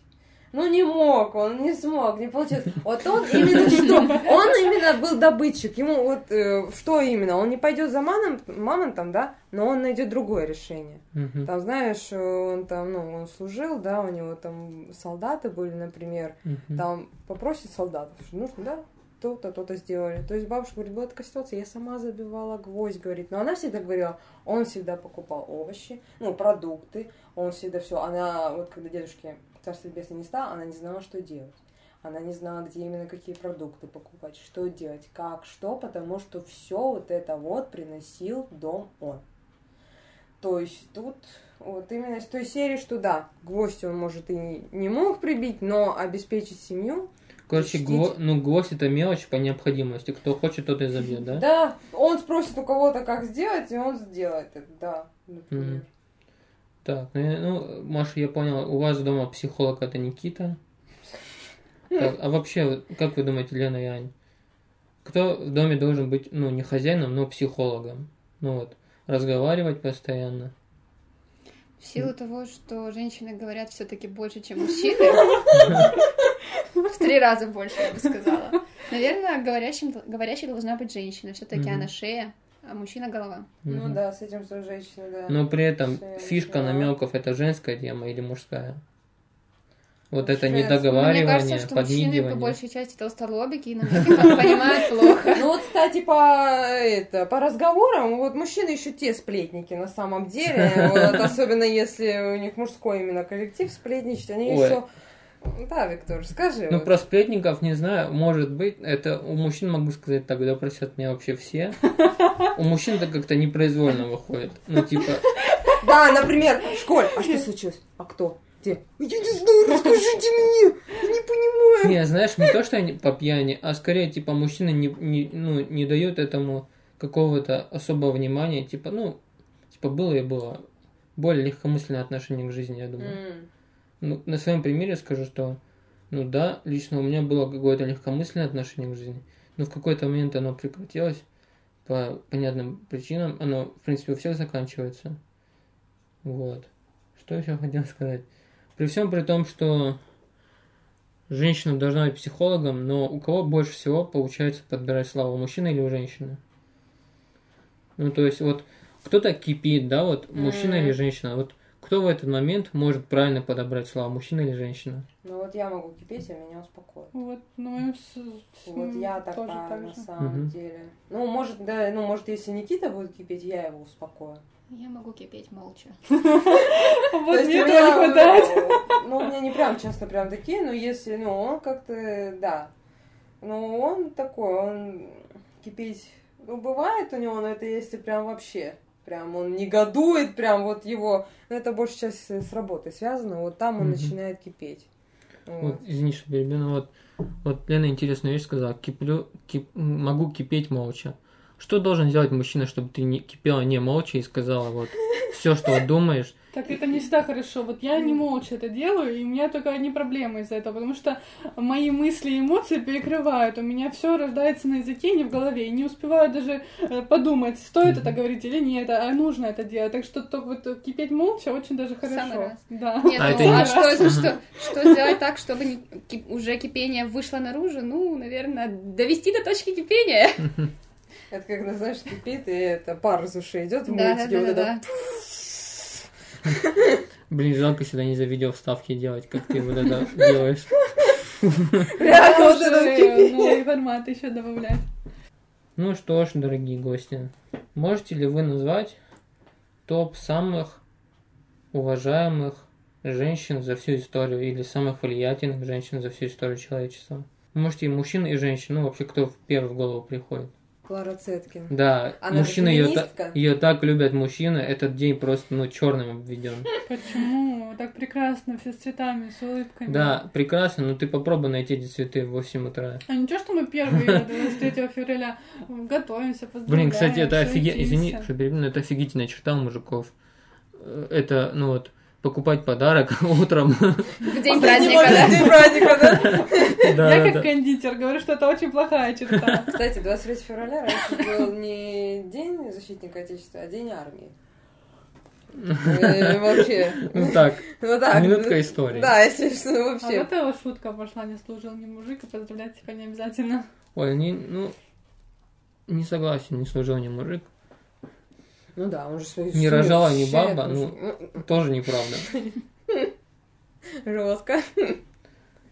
Ну не мог, он не смог, не получилось. Вот он именно что? Он именно был добытчик. Ему вот э, что именно? Он не пойдет за маном, мамонтом, да, но он найдет другое решение. Мгм. Там, знаешь, он там, ну, он служил, да, у него там солдаты были, например, Мгм. там попросит солдатов, что нужно, да, то-то, то-то сделали. То есть бабушка говорит, была такая ситуация, я сама забивала гвоздь, говорит. Но она всегда говорила, он всегда покупал овощи, ну, продукты, он всегда все. Она, вот когда дедушке Царство Небесное не стало, она не знала, что делать. Она не знала, где именно какие продукты покупать, что делать, как, что, потому что все вот это вот приносил дом он. То есть тут вот именно из той серии, что да, гвоздь он, может, и не мог прибить, но обеспечить семью, Короче, гво- ну, гвоздь это мелочь по необходимости. Кто хочет, тот и забьет, да? Да, он спросит у кого-то, как сделать, и он сделает это, да, например. Мгм. Так, ну, ну, Маша, я понял, у вас дома психолог это Никита. Так, а вообще, как вы думаете, Лена и Ань, кто в доме должен быть, ну, не хозяином, но психологом? Ну вот, разговаривать постоянно. В силу того, что женщины говорят все-таки больше, чем мужчины, в три раза больше, я бы сказала. Наверное, говорящим, говорящей должна быть женщина. Все-таки она шея, а мужчина голова. Ну Мгм. да, с этим что женщина, да. Но при этом Шея, фишка да. намеков это женская тема или мужская? Вот это Женская. Мне недоговаривание, кажется, что мужчины по большей части толстолобики и намеки <laughs> понимают плохо. Ну вот, кстати, по, это, по разговорам, вот мужчины еще те сплетники на самом деле, <laughs> вот, особенно если у них мужской именно коллектив сплетничать, они Ой. еще... Да, Виктор, скажи. Ну, вот. про сплетников не знаю, может быть, это у мужчин могу сказать так, да просят меня вообще все. <laughs> У мужчин это как-то непроизвольно выходит. Ну, типа, Да, например, в школе. А что случилось? А кто? Где? Я не знаю, расскажите мне. Я не понимаю. не, знаешь, не то, что они по пьяни, а скорее, типа, мужчины не, не, ну, не дают этому какого-то особого внимания. Типа, ну, типа, было и было. Более легкомысленное отношение к жизни, я думаю. Ну, на своем примере скажу, что, ну да, лично у меня было какое-то легкомысленное отношение к жизни, но в какой-то момент оно прекратилось по понятным причинам. Оно, в принципе, у всех заканчивается. Вот. Что еще хотел сказать? При всем при том, что женщина должна быть психологом, но у кого больше всего получается подбирать славу, у мужчины или у женщины? Ну, то есть, вот кто-то кипит, да, вот мужчина Мгм. или женщина, вот кто в этот момент может правильно подобрать слова, мужчина или женщина? Ну вот я могу кипеть, а меня успокоит. Вот, моем с- Вот я тоже такая так на самом Мгм. деле. Ну, может, да, ну, может, если Никита будет кипеть, я его успокою. Я могу кипеть молча. <laughs> Вот мне этого не хватает. э, Ну, у меня не прям часто прям такие, но если, ну, он как-то, да. Ну, он такой, он кипеть, ну, бывает у него, но это если прям вообще, прям он негодует, прям вот его, ну, это больше сейчас с работой связано, вот там он Мгм. начинает кипеть. Вот. Вот, извини, что перебил, но вот, вот Лена интересную вещь сказала. Киплю, кип- могу кипеть молча. Что должен сделать мужчина, чтобы ты не кипела не молча и сказала вот все, что думаешь? Так это не всегда хорошо. Вот я не молча это делаю, и у меня только одни проблемы из-за этого, потому что мои мысли и эмоции перекрывают. У меня все рождается на языке, не в голове, и не успеваю даже э, подумать, стоит это говорить или нет, а нужно это делать. Так что только вот кипеть молча очень даже Самый хорошо. раз. Да. Нет, А ну, это не- а что, Ага. что, что сделать так, чтобы не- ки- уже кипение вышло наружу? Ну, наверное, довести до точки кипения. <laughs> Это когда, знаешь, кипит, и это пар из ушей идет в Да, да, мультике. вот да, это да. <laughs> Блин, жалко сюда нельзя видео вставки делать, как ты вот это делаешь. <laughs> Реально вот это новый формат еще добавлять. Ну что ж, дорогие гости, можете ли вы назвать топ самых уважаемых женщин за всю историю или самых влиятельных женщин за всю историю человечества? Можете и мужчин, и женщин, ну вообще кто в первую голову приходит. Клара Цеткин. Да, Она мужчины ее, ее так любят мужчины, этот день просто ну черным обведен. Почему? Так прекрасно, все с цветами, с улыбками. Да, прекрасно, но ты попробуй найти эти цветы в 8 утра. А ничего, что мы первые 23 февраля готовимся, поздравляем, Блин, кстати, это офигенно, извини, что перебил, но это офигительная черта у мужиков. Э, Это, ну вот, покупать подарок <laughs> утром. В день праздника, да? день праздника, да? Я как кондитер говорю, что это очень плохая черта. Кстати, 23 февраля раньше был не День защитника Отечества, а День армии. Вообще. Ну так, Ну так. минутка истории. Да, естественно, А вообще. вот эта шутка пошла, не служил ни мужик, и поздравлять тебя не обязательно. Ой, не, ну, не согласен, не служил ни мужик. Ну да, он же свою Не рожала ни защищает, баба, мужик. Тоже неправда. Жестко.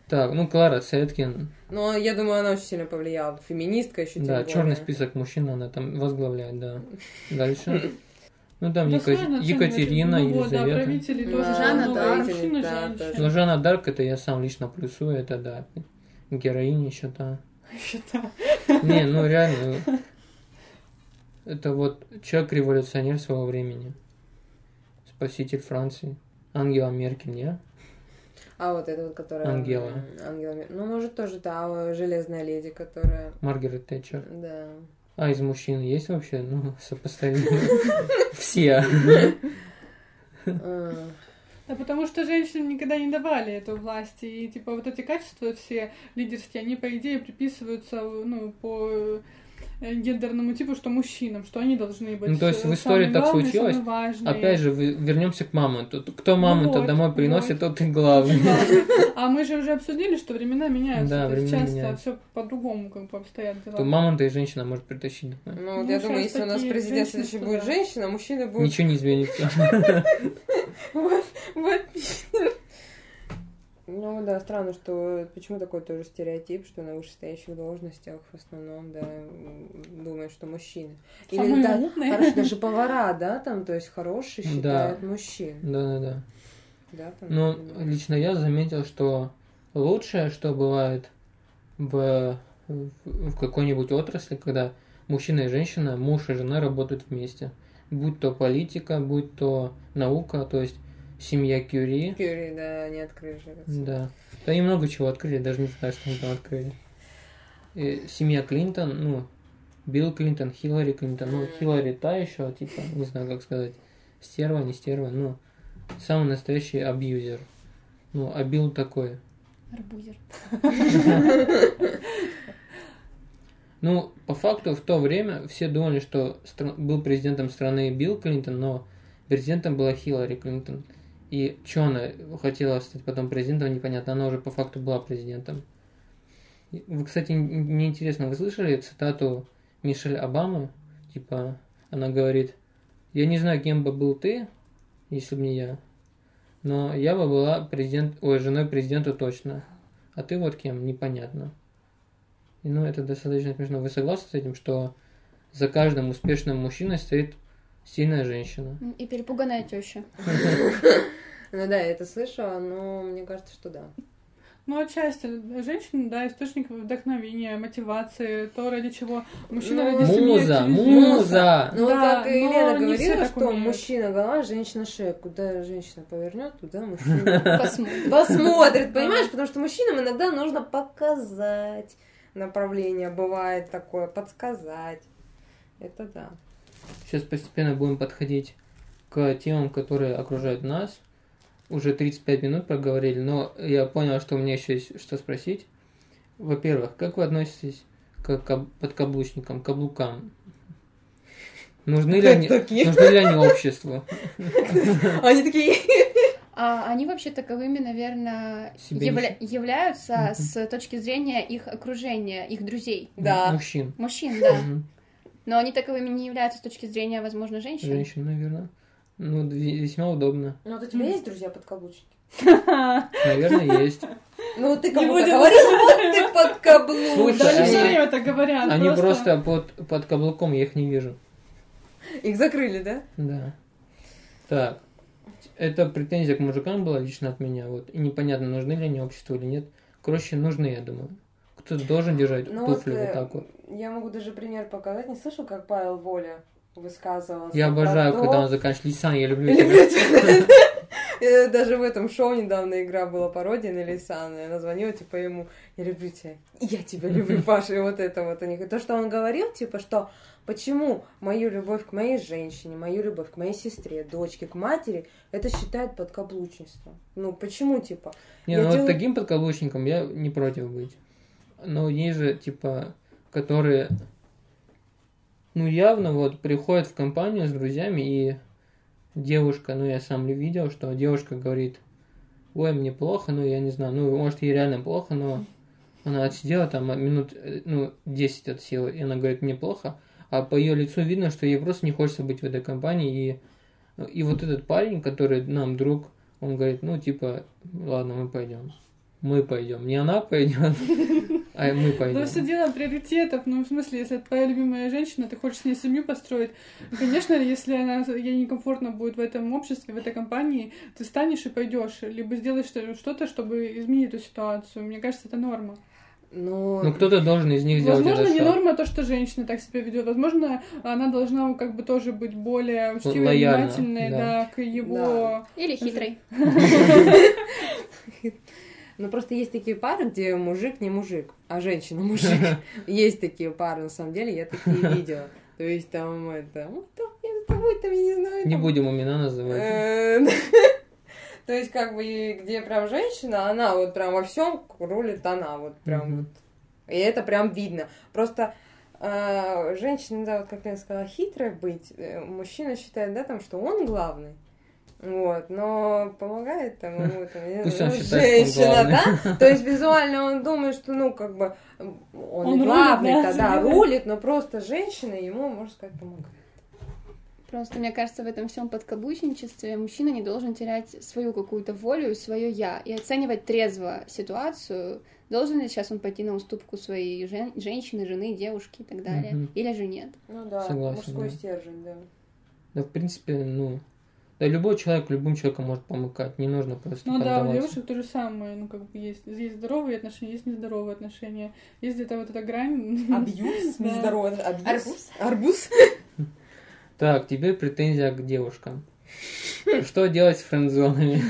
Так, ну, Клара Цеткин, Но я думаю, она очень сильно повлияла. Феминистка еще да, черный список мужчин она там возглавляет, да. Дальше. <laughs> Ну, там Да Ека- сложно Екатерина. Ну вот, да, Елизавета. правители Да, тоже. Жанна много Дарк. мужчин и Да, тоже. Ну, Жанна Дарк, это я сам лично плюсую, это да. Героиня еще та. Считаю. Не, ну реально. Это вот человек-революционер своего времени. Спаситель Франции. Ангела Меркель, не? А вот эта вот, которая... Ангела. Ангела. Ну, может, тоже та железная леди, которая... Маргарет Тэтчер. Да. А из мужчин есть вообще? Ну, сопоставимо. <laughs> Все. А, Да потому что женщинам никогда не давали эту власть. И типа вот эти качества все лидерские, они по идее приписываются ну, по гендерному типу, что мужчинам, что они должны быть. Ну, то есть в э, истории самые так главные, случилось. Опять же, вернемся к мамонту. Кто мамонта вот, домой приносит, вот. тот и главный. <laughs> А мы же уже обсудили, что времена меняются. Да, то есть времена часто меняются. все по-другому как бы обстоят дела. То мамонта и женщина может притащить. домой. Ну, вот Ну, я думаю, щас если у нас президент следующий будет да. женщина, мужчина будет... Ничего не изменится. <laughs> Вот, вот. Ну да, странно, что почему такой тоже стереотип, что на вышестоящих должностях в основном, да, думают, что мужчины. Самые да, умные. хорошо, даже <laughs> повара, да, там, то есть хорошие Да. считают мужчин. Да-да-да. Да, там, Ну, например. лично я заметил, что лучшее, что бывает в, в какой-нибудь отрасли, когда мужчина и женщина, муж и жена работают вместе. Будь то политика, будь то наука, то есть семья Кюри. Кюри, да, не открыли же. Да. Да они много чего открыли, даже не знаю, что они там открыли. И семья Клинтон, ну, Билл Клинтон, Хиллари Клинтон, ну, Хиллари та еще, типа, не знаю, как сказать, стерва, не стерва, ну, самый настоящий абьюзер. Ну, а Билл такой. Арбузер. <laughs> Ну, по факту, в то время все думали, что стра- был президентом страны Билл Клинтон, но президентом была Хиллари Клинтон. И что она хотела стать потом президентом, непонятно. Она уже по факту была президентом. Вы, кстати, н- мне интересно, вы слышали цитату Мишель Обамы? Типа, она говорит, я не знаю, кем бы был ты, если бы не я, но я бы была президент, ой, женой президента точно. А ты вот кем, непонятно. И, ну, это достаточно смешно. Вы согласны с этим, что за каждым успешным мужчиной стоит сильная женщина? И перепуганная теща. <laughs> Ну да, я это слышала, но мне кажется, что да. Ну, отчасти. Женщина, да, источник вдохновения, мотивации, то, ради чего мужчина Ну, ради семьи Муза, муза. Ну, Да, как Елена говорила, что умеют. мужчина голова, женщина шея. Куда женщина повернет, туда мужчина посмотрит, понимаешь? Потому что мужчинам иногда нужно показать направление, бывает такое, подсказать. Это да. Сейчас постепенно будем подходить к темам, которые окружают нас. Уже 35 минут проговорили, но я понял, что у меня еще есть что спросить. Во-первых, как вы относитесь к каб- подкаблучникам, каблукам? Нужны ли, они, Такие. нужны ли они обществу? <laughs> Они такие... А они вообще таковыми, наверное, явля- являются Мгм. с точки зрения их окружения, их друзей. Да. Мужчин. Мужчин, да. Мгм. Но они таковыми не являются с точки зрения, возможно, женщин. Женщин, наверное. Ну, весьма удобно. Ну, вот у тебя есть друзья подкаблучники? Наверное, есть. Ну, вот ты кому-то говорила, вот ты подкаблучник. Да, они они- все время так говорят. Они просто под, под каблуком, я их не вижу. Их закрыли, да? Да. Так. Это претензия к мужикам была лично от меня. Вот. И непонятно, нужны ли они обществу или нет. Короче, нужны, я думаю. Кто-то должен держать Ну, туфли вот, вот э, так вот. Я могу даже пример показать. Не слышал, как Павел Воля высказывался? Я обожаю, то- когда он заканчивает. Лисан, я люблю Люблю тебя. <laughs> Э, Даже в этом шоу недавно игра была пародия на Лисана. Она звонила, типа, ему, я люблю тебя. Я тебя люблю, <laughs> Паша. И вот это вот у них. И то, что он говорил, типа, что почему мою любовь к моей женщине, мою любовь к моей сестре, дочке, к матери, это считают подкаблучничеством. Ну, почему, типа? Не, ну вот делаю- таким подкаблучником я не против быть. Но есть же, типа, которые, ну, явно вот приходят в компанию с друзьями, и девушка, ну, я сам видел, что девушка говорит, ой, мне плохо, ну, я не знаю, ну, может, ей реально плохо, но она отсидела там минут, ну, 10 от силы, и она говорит, мне плохо, а по ее лицу видно, что ей просто не хочется быть в этой компании, и, и вот этот парень, который нам друг, он говорит, ну, типа, ладно, мы пойдем. Мы пойдем. Не она пойдет, <laughs> а мы Да пойдем. все дело приоритетов. Ну, в смысле, если это твоя любимая женщина, ты хочешь с ней семью построить. ну, Конечно, если она ей некомфортно будет в этом обществе, в этой компании, ты станешь и пойдешь, либо сделаешь что- что-то, чтобы изменить эту ситуацию. Мне кажется, это норма. Ну, Ну, кто-то должен из них сделать Возможно, этот не шаг. норма то, что женщина так себя ведет. Возможно, она должна как бы тоже быть более учтивой, внимательной, да. да, к его. Да. Или хитрый. <laughs> <laughs> <laughs> Ну, просто есть такие пары, где мужик не мужик, а женщина мужик. <laughs> Есть такие пары, на самом деле, я такие видела. То есть там это, ну, там, я с тобой там, я не знаю. Не будем имена называть. э, <laughs> То есть, как бы, где прям женщина, она вот прям во всем рулит она, вот прям вот. И это прям видно. Просто э, женщина, да, вот как я сказала, хитрая быть. Э, Мужчина считает, да, там, что он главный. Вот, но помогает там ему там, Пусть знаю, женщина, да? То есть визуально он думает, что, ну, как бы, он, Он и рулит, главный, да, тогда да. рулит, но просто женщина ему, можно сказать, помогает. Просто, мне кажется, в этом всем подкаблучничестве мужчина не должен терять свою какую-то волю свое я и оценивать трезво ситуацию. Должен ли сейчас он пойти на уступку своей жен- женщины, жены, девушки и так далее, Мгм. или же нет? Ну да, Согласен, мужской да. стержень, да. Да, в принципе, ну... Да, любой человек любым человеком может помыкать. Не нужно просто Ну да, у девушек то же самое, ну как бы есть, есть здоровые отношения, есть нездоровые отношения, есть где-то вот эта грань. <laughs> Абьюз, Да. нездоровый абьюз. Арбуз. Арбуз. Так, теперь претензия к девушкам. Что делать с френдзонами?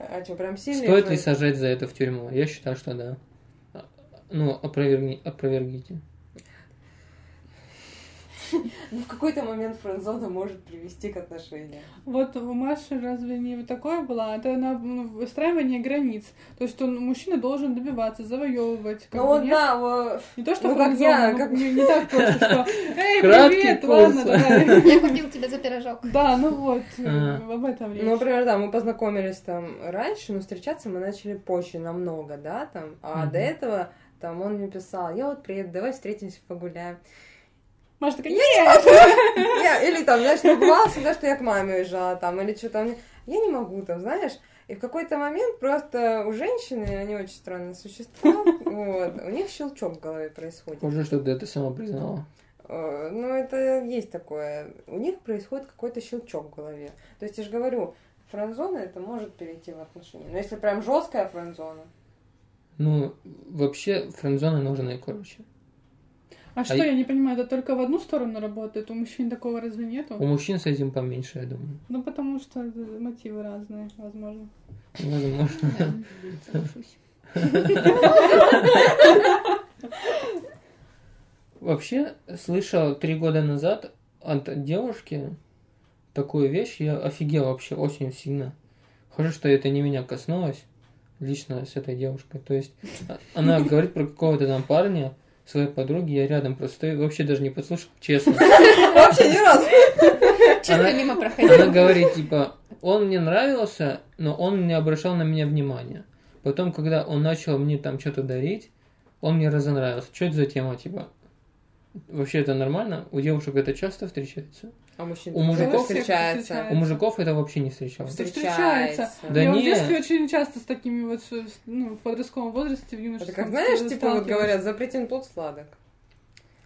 А что, прям сильный? Стоит ли сажать за это в тюрьму? Я считаю, что да. Ну, опровергни, опровергните. <laughs> Ну, в какой-то момент френдзона может привести к отношениям. Вот у Маши разве не вот такое было? Это на ну, выстраивание границ. То есть он, мужчина должен добиваться, завоевывать. как Ну вот нет? да, во- Не то, что ну, как френдзона, я, ну, как- не, не так просто, <laughs> что «Эй, Краткий привет, курс. ладно, давай». <laughs> Я купил тебе за пирожок. Да, ну вот, А. об этом речь. ну, например, да, мы познакомились там раньше, но встречаться мы начали позже намного, да, там. А до этого там он мне писал, я вот приеду, давай встретимся, погуляем. Маша такая, Я, или там, знаешь, бывало всегда, что я к маме уезжала там, или что там. Я не могу там, знаешь. И в какой-то момент просто у женщины, они очень странные существа, вот, у них щелчок в голове происходит. Уже что ты это сама признала. Э, Ну, это есть такое. У них происходит какой-то щелчок в голове. То есть я же говорю, френдзона это может перейти в отношения. Но если прям жесткая френдзона, Ну, вообще, френдзоны нужны, короче. А что, я- не понимаю, это только в одну сторону работает? У мужчин такого разве нету? У мужчин с этим поменьше, я думаю. Ну, потому что мотивы разные, возможно. Возможно. Да, соглашусь. Вообще, слышал три года назад от девушки такую вещь, я офигел вообще очень сильно. Хорошо, что это не меня коснулось, лично с этой девушкой. То есть, а- она говорит про какого-то там парня, своей подруги, я рядом просто стою, вообще даже не послушал, честно. вообще ни разу. Чисто Она- мимо Она проходила. говорит, типа, он мне нравился, но он не обращал на меня внимания. Потом, когда он начал мне там что-то дарить, он мне разонравился. Что это за тема, типа? Вообще это нормально? У девушек это часто встречается? А мужчин У мужиков встречается. встречается. У мужиков это вообще не встречалось. Что встречается. Да я в не. детстве очень часто с такими вот, ну, в подростковом возрасте, в Это юношеском как знаешь, типа вот говорят, запретен плод сладок.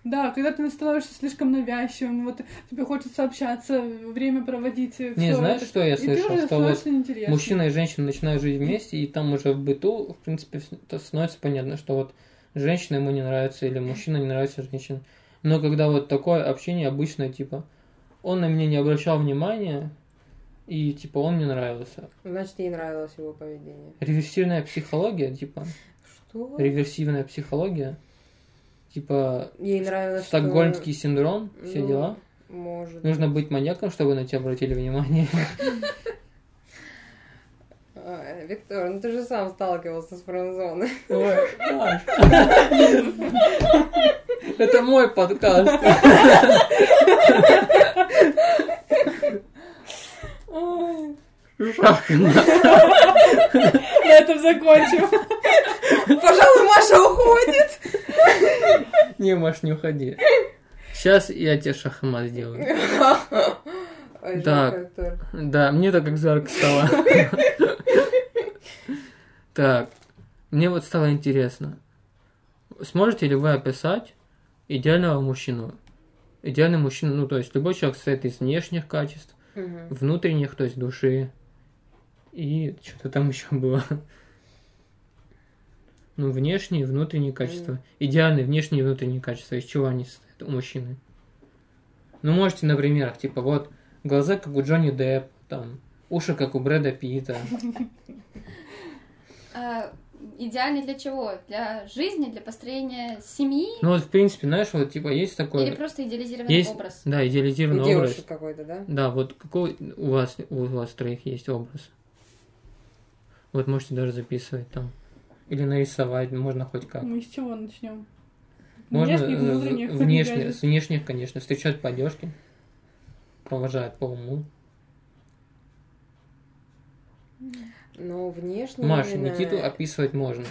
Да, когда ты становишься слишком навязчивым, вот тебе хочется общаться, время проводить. Не, всё знаешь, это. что я слышал? Что вот неинтересным. мужчина и женщина начинают жить вместе, и там уже в быту, в принципе, становится понятно, что вот женщина ему не нравится, или мужчина не нравится женщине. Но когда вот такое общение обычно, типа, он на меня не обращал внимания, и, типа, он мне нравился. Значит, ей нравилось его поведение. Реверсивная психология, типа, Что? реверсивная психология, типа, Ей нравилось, что- стокгольмский синдром, все Ну, дела. Может. Нужно быть маньяком, чтобы на тебя обратили внимание. <laughs> А, Виктор, ну ты же сам сталкивался с френдзоной. Ой. Это мой подкаст. Шах. На этом закончим. Пожалуй, Маша уходит. Не, Маш, не уходи. Сейчас я тебе шахмат сделаю. <laughs> Ой, Так. жалко, Виктор. Да, мне так как жарко стало. <laughs> Так, мне вот стало интересно. Сможете ли вы описать идеального мужчину? Идеальный мужчина, ну, то есть любой человек состоит из внешних качеств, внутренних, то есть души. И что-то там <laughs> еще было. Ну, внешние и внутренние качества. Идеальные внешние и внутренние качества. Из чего они состоят у мужчины? Ну, можете на примерах, типа, вот, глаза, как у Джонни Депп, там, уши, как у Брэда Питта. <laughs> А, Идеальный для чего? Для жизни, для построения семьи? Ну, вот, в принципе, знаешь, вот, типа, есть такой... Или просто идеализированный есть, образ? да, У идеализированный образ. девушек какой-то, да? Да, вот какой у вас, у вас троих есть образ? Вот можете даже записывать там. Или нарисовать, можно хоть как. Мы с чего начнем? Можно Внешних, э, с внешних, конечно, встречать по одежке, провожают по уму. Но внешне Маша, именно- Никиту описывать можно.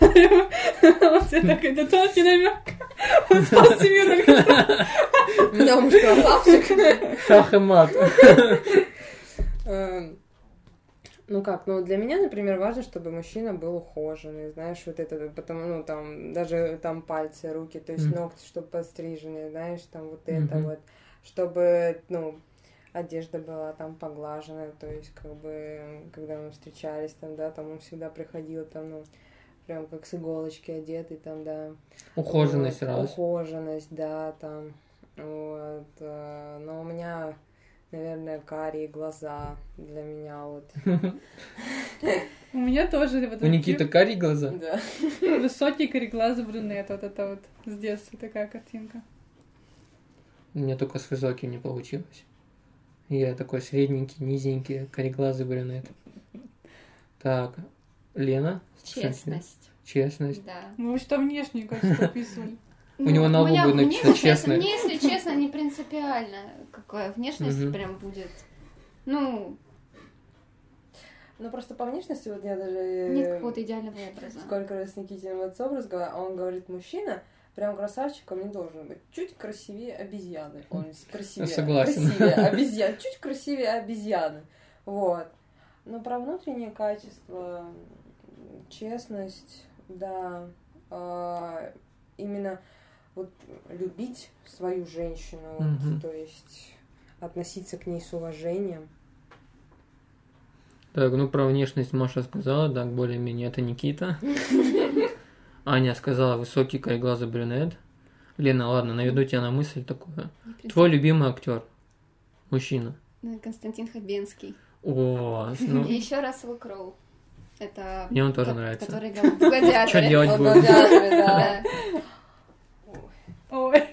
Вот я так, это тонкий намек. Он спас семью только. Да, муж красавчик. Шах и мат. Эм, Ну как, ну для меня, например, важно, чтобы мужчина был ухоженный, знаешь, вот это, потому, ну там, даже там пальцы, руки, то есть ногти, чтобы подстриженные, знаешь, там вот это вот, чтобы, ну, одежда была там поглаженная, то есть как бы, когда мы встречались там, да, там он всегда приходил там, ну, прям как с иголочки одетый там, да. Ухоженность Вот, раз. Ухоженность, да, там. Вот. э, Но у меня, наверное, карие глаза для меня вот. <laughs> У меня тоже вот У Никиты карие глаза. Да. <laughs> высокий кореглазый брюнет. Вот это вот с детства такая картинка. У меня только с высоким не получилось. Я такой средненький, низенький, кореглазый брюнет. Так, Лена? Честность. Честность. Да. Мы что внешнее качество <laughs> описывали. У него на Ну, лбу будет мне, написано если «честно». Мне, если честно, не принципиально, какая внешность прям будет. Ну, Ну просто по внешности вот я даже... нет какого-то идеального образа. Сколько раз с Никитиным отцом разговаривала, а он говорит, мужчина прям красавчиком не должен быть. Чуть красивее обезьяны. Он <laughs> красивее. Согласен. Красивее <laughs> обезьян. Чуть красивее обезьяны. Вот. Но про внутренние качества, честность, да, а, именно вот любить свою женщину, вот, то есть относиться к ней с уважением. Так, ну про внешность Маша сказала, так, более-менее это Никита. <laughs> Аня сказала высокий кореглазый брюнет. Лена, ладно, наведу тебя на мысль такую. Твой любимый актер? Мужчина. Ну, Константин Хабенский. О, ну, И еще Рассел Кроу. Это... Мне он тоже нравится. Который играл в «Гладиаторе». Чё делать да. Да. Ой. <laughs>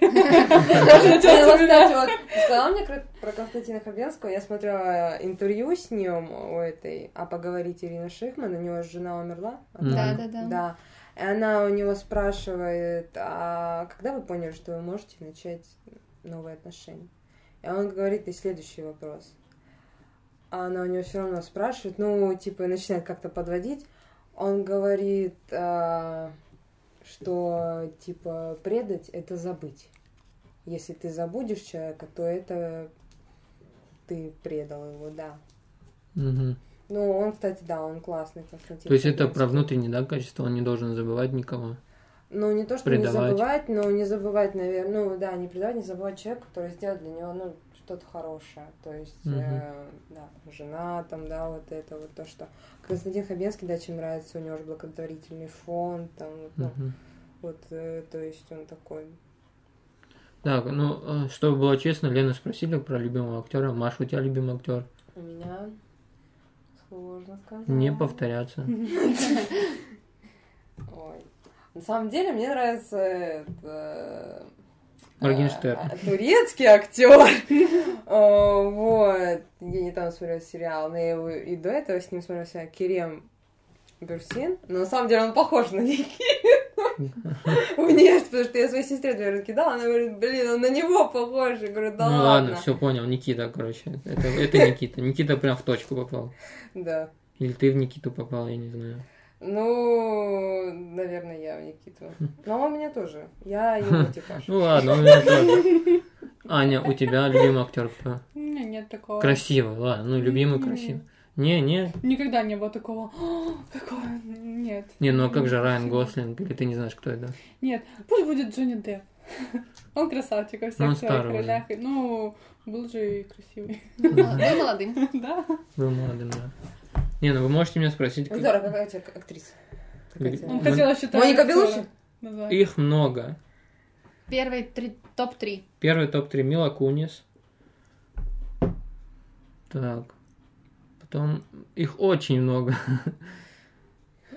Сказала мне про- Константина Хабенского, я смотрела интервью с ним у этой, а поговорить Ирина Шихман, у него жена умерла. Да, да, да. Да. И она у него спрашивает, а когда вы поняли, что вы можете начать новые отношения? И он говорит, и следующий вопрос. А она у него все равно спрашивает, ну, типа, начинает как-то подводить. Он говорит, а, что, типа, предать — это забыть. Если ты забудешь человека, то это ты предал его, да. Мгм. Ну, он, кстати, да, он классный, Константин То есть это про внутреннее, да, качество, он не должен забывать никого. Ну, не то, что не Предавать. забывать, но не забывать, наверное, ну, да, не предавать, не забывать человека, который сделал для него, ну, что-то хорошее. То есть, Мгм. э, да, жена там, да, вот это вот то, что... Константин Хабенский, да, чем нравится, у него же благотворительный фонд, там, вот, ну, Мгм. вот, э, то есть он такой... Так, ну, э, чтобы было честно, Лена спросили про любимого актера. Маша, у тебя любимый актер? У меня сложно сказать. Не повторяться. Ой. На самом деле, мне нравится это, Моргенштерн. а, турецкий актер. А, Вот. Я не там смотрела сериал, но я его и до этого с ним смотрела сериал Керем Бюрсин. Но на самом деле он похож на Никиту. <laughs> Внешне, потому что я своей сестре две кидала, она говорит, блин, он на него похож. Я говорю, да ну ладно, ладно. все понял, Никита, короче. Это, это Никита. Никита прям в точку попал. Да. Или ты в Никиту попал, я не знаю. Ну, наверное, я в Никиту. Но он меня тоже. Я его типаж. Ну ладно, у меня тоже. Аня, у тебя любимый актер кто? У меня нет такого. Красивый, ладно, ну любимый красивый. Не, не, Никогда не было такого. «О, Какое? Нет. не, ну а как же Райан. Гослинг, или ты не знаешь, кто это? Нет, пусть будет Джонни Депп. <laughs> Он красавчик во всех Ну, он своих ролях. Ну, был же и красивый. Был <laughs> молодым. Да. Был молодым, да. Не, ну вы можете меня спросить, как- Здорово, какая у тебя актриса? Он хотел считать. Моника назвать. их много. Первый три- топ-3. Первый топ-3 Мила Кунис. Так. Потом их очень много.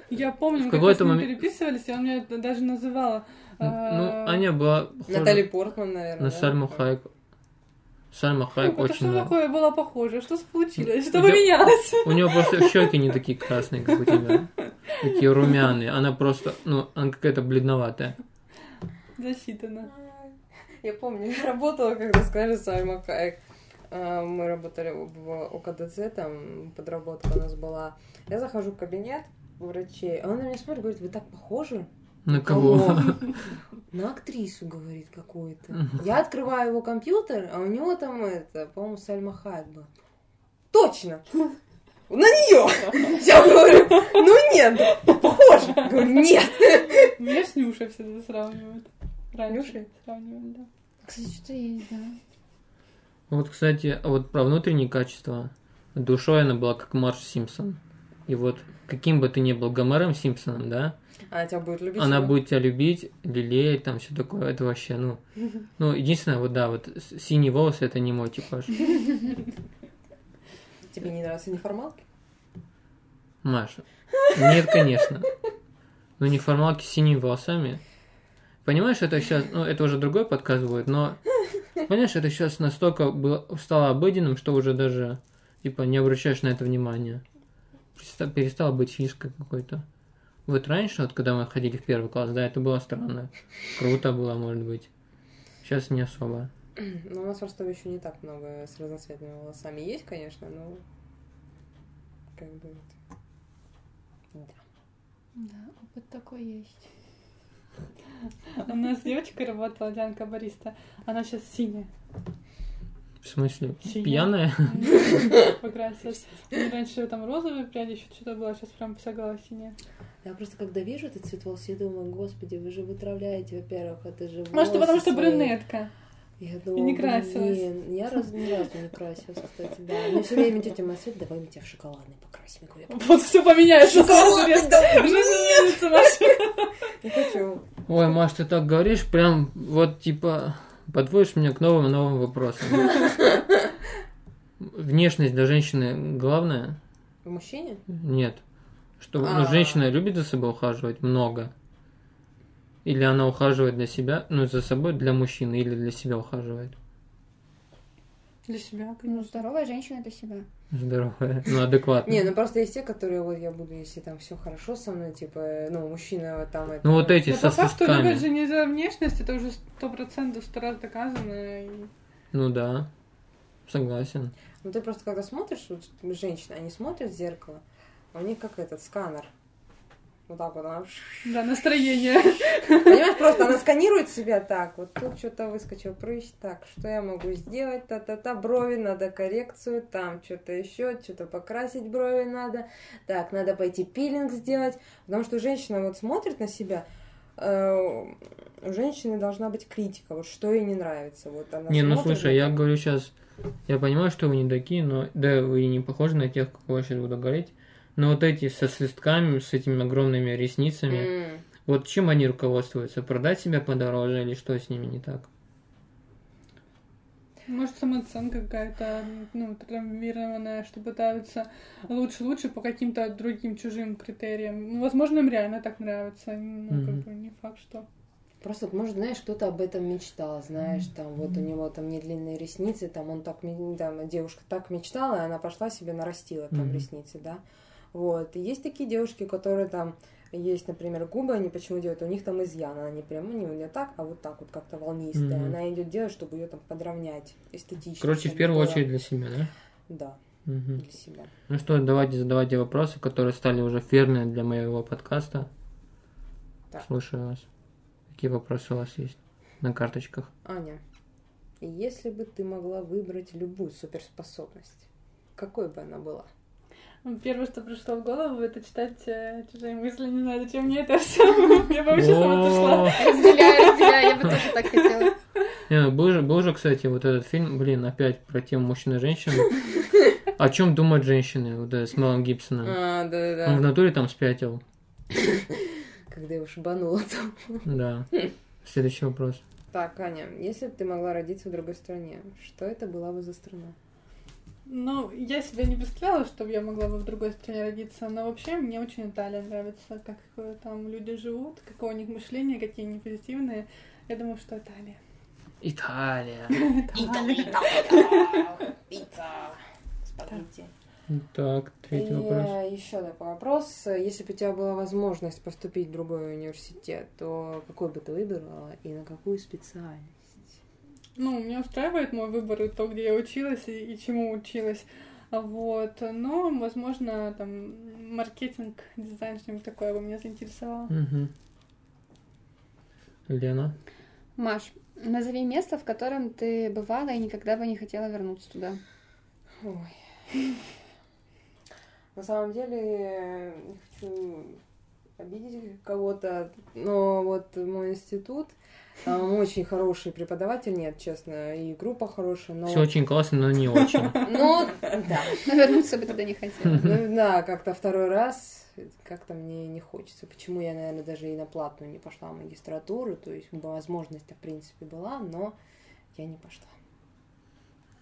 Я помню, В мы как какой-то с ним момент- переписывались, и он меня даже называла. Ну, э, Аня была похожа Натали Портман, наверное. на да? Сальму Хайк. Сальма Хайк ну, это очень что такое было похоже? Что случилось? Что поменялось? <laughs> У нее просто щеки не такие красные, как у тебя. Такие румяные. Она просто, ну, она какая-то бледноватая. Засчитано. Я помню, я работала, когда сказали Сальма Хайек. А, Мы работали в ОКДЦ, там подработка у нас была. Я захожу в кабинет врачей, а он на меня смотрит, говорит, вы так похожи. На кого? <laughs> На актрису, говорит, какую-то. Я открываю его компьютер, а у него там это, по-моему, Сальма Хайек была. Точно! На нее! <laughs> Я говорю, ну нет, похоже. Говорю, нет. Меня с Нюшей всегда сравнивают. Раньше Нюшей? сравнивали, да. Кстати, что есть, да. Вот, кстати, вот про внутренние качества. Душой она была как Марш Симпсон. И вот каким бы ты ни был Гомером Симпсоном, да, Она тебя будет любить. она да? будет тебя любить, лелеять, там все такое. Это вообще, ну... Ну, единственное, вот да, вот синие волосы это не мой типаж. Тебе не нравятся неформалки? Маша. Нет, конечно. Ну, неформалки с синими волосами. Понимаешь, это сейчас, ну, это уже другой подкаст будет, но, понимаешь, это сейчас настолько было, стало обыденным, что уже даже, типа, не обращаешь на это внимания. Переста- Перестало быть фишкой какой-то. Вот раньше, вот когда мы ходили в первый класс, да, это было странно. Круто было, может быть. Сейчас не особо. Ну, у нас в Ростове еще не так много с разноцветными волосами. Есть, конечно, но как бы вот. Да. Да, опыт такой есть. У нас с девочкой работала Дианка Бариста. Она сейчас синяя. В смысле, Синяя. пьяная? Покрасилась. Раньше там розовые пряди, еще что-то было, сейчас прям вся голова синяя. Я просто когда вижу этот цвет волос, я думаю, господи, вы же вытравляете, во-первых, это же Может, потому волосы что свои». брюнетка. Я думаю, не красилась. блин, я раз, ни разу не красилась, кстати, да. <laughs> Мне все время тетя моя Свет, давай мы тебя в шоколадный покрасим. восьмику. <laughs> Вот все поменяется сразу резко. Не хочу. Ой, Маш, ты так говоришь, прям вот типа подводишь меня к новым и новым вопросам. <laughs> Внешность для женщины главное? В мужчине? Нет. Что ну, А. женщина любит за собой ухаживать много? Или она ухаживает для себя, ну, за собой для мужчины, или для себя ухаживает? Для себя, Ну, конечно. здоровая женщина для себя. Здоровая, ну, адекватная. Не, ну просто есть те, которые вот я буду, если там все хорошо со мной, типа, ну, мужчина вот там это. Ну, вот эти Но со по факту любят же не за внешность, это уже сто процентов сто раз доказано. и- Ну, да. Согласен. Ну ты просто когда смотришь, вот женщины, они смотрят в зеркало, а у них как этот сканер. Вот так вот она. Да, настроение. Понимаешь, просто она сканирует себя так. Вот тут что-то выскочил прыщ. Так, что я могу сделать? Та-та-та, брови, надо коррекцию. Там что-то еще, что-то покрасить брови надо. Так, надо пойти пилинг сделать. Потому что женщина вот смотрит на себя. э, У женщины должна быть критика. Вот что ей не нравится. Вот она Не, ну слушай, я говорю сейчас, я понимаю, что вы не такие, но да, вы не похожи на тех, кого я сейчас буду говорить. Но вот эти со свистками, с этими огромными ресницами, М. вот чем они руководствуются? Продать себя подороже или что с ними не так? Может, самооценка какая-то, ну, травмированная, что пытаются лучше-лучше по каким-то другим чужим критериям. Ну, возможно, им реально так нравится. Ну, как Мгм. бы не факт, что... Просто, может, знаешь, кто-то об этом мечтал, знаешь, там вот у него там не длинные ресницы, там он так, там девушка так мечтала, и она пошла себе нарастила там Мгм. ресницы, да. Вот. И есть такие девушки, которые там есть, например, губы, они почему делают? У них там изъян, она не прямо не, не так, а вот так вот как-то волнистая. Мгм. Она идет делать, чтобы ее там подровнять эстетично. Короче, в первую было- очередь для себя, да? Да, Мгм. для себя. Ну что, давайте задавайте вопросы, которые стали уже ферные для моего подкаста. Так. Слушаю вас. Какие вопросы у вас есть на карточках? Аня, если бы ты могла выбрать любую суперспособность, какой бы она была? Первое, что пришло в голову, это читать э, чужие мысли. Не знаю, зачем мне это все. Я бы вообще сама отошла. О, Разделяю, разделяю, я бы тоже так хотела. Не, ну, был же, был же, кстати, вот этот фильм, блин, опять про тему мужчин и женщин. О чем думают женщины, вот это, с Мелом Гибсоном. А, Он в натуре там спятил. Когда его шибануло там. Да. Следующий вопрос. Так, Аня, если бы ты могла родиться в другой стране, что это была бы за страна? Ну, я себе не представляла, чтобы я могла бы в другой стране родиться, но вообще мне очень Италия нравится, как э, там люди живут, какое у них мышление, какие они позитивные. Я думаю, что Италия. Италия. <laughs> Италия. Пицца, спагетти. Так, третий вопрос. еще такой вопрос. Если бы у тебя была возможность поступить в другой университет, то какой бы ты выбрала и на какую специальность? Ну, меня устраивает мой выбор и то, где я училась и, и чему училась. Вот. Но, возможно, там маркетинг, дизайн, что-нибудь такое бы меня заинтересовало. Мгм. Лена. Маш, назови место, в котором ты бывала и никогда бы не хотела вернуться туда. Ой. На самом деле, не хочу обидеть кого-то, но вот мой институт, там очень хороший преподаватель, нет, честно, и группа хорошая, но... Все очень классно, но не очень. Ну, да. Но вернуться бы туда не хотела. Ну, да, как-то второй раз как-то мне не хочется. Почему я, наверное, даже и на платную не пошла в магистратуру, то есть возможность-то, в принципе, была, но я не пошла.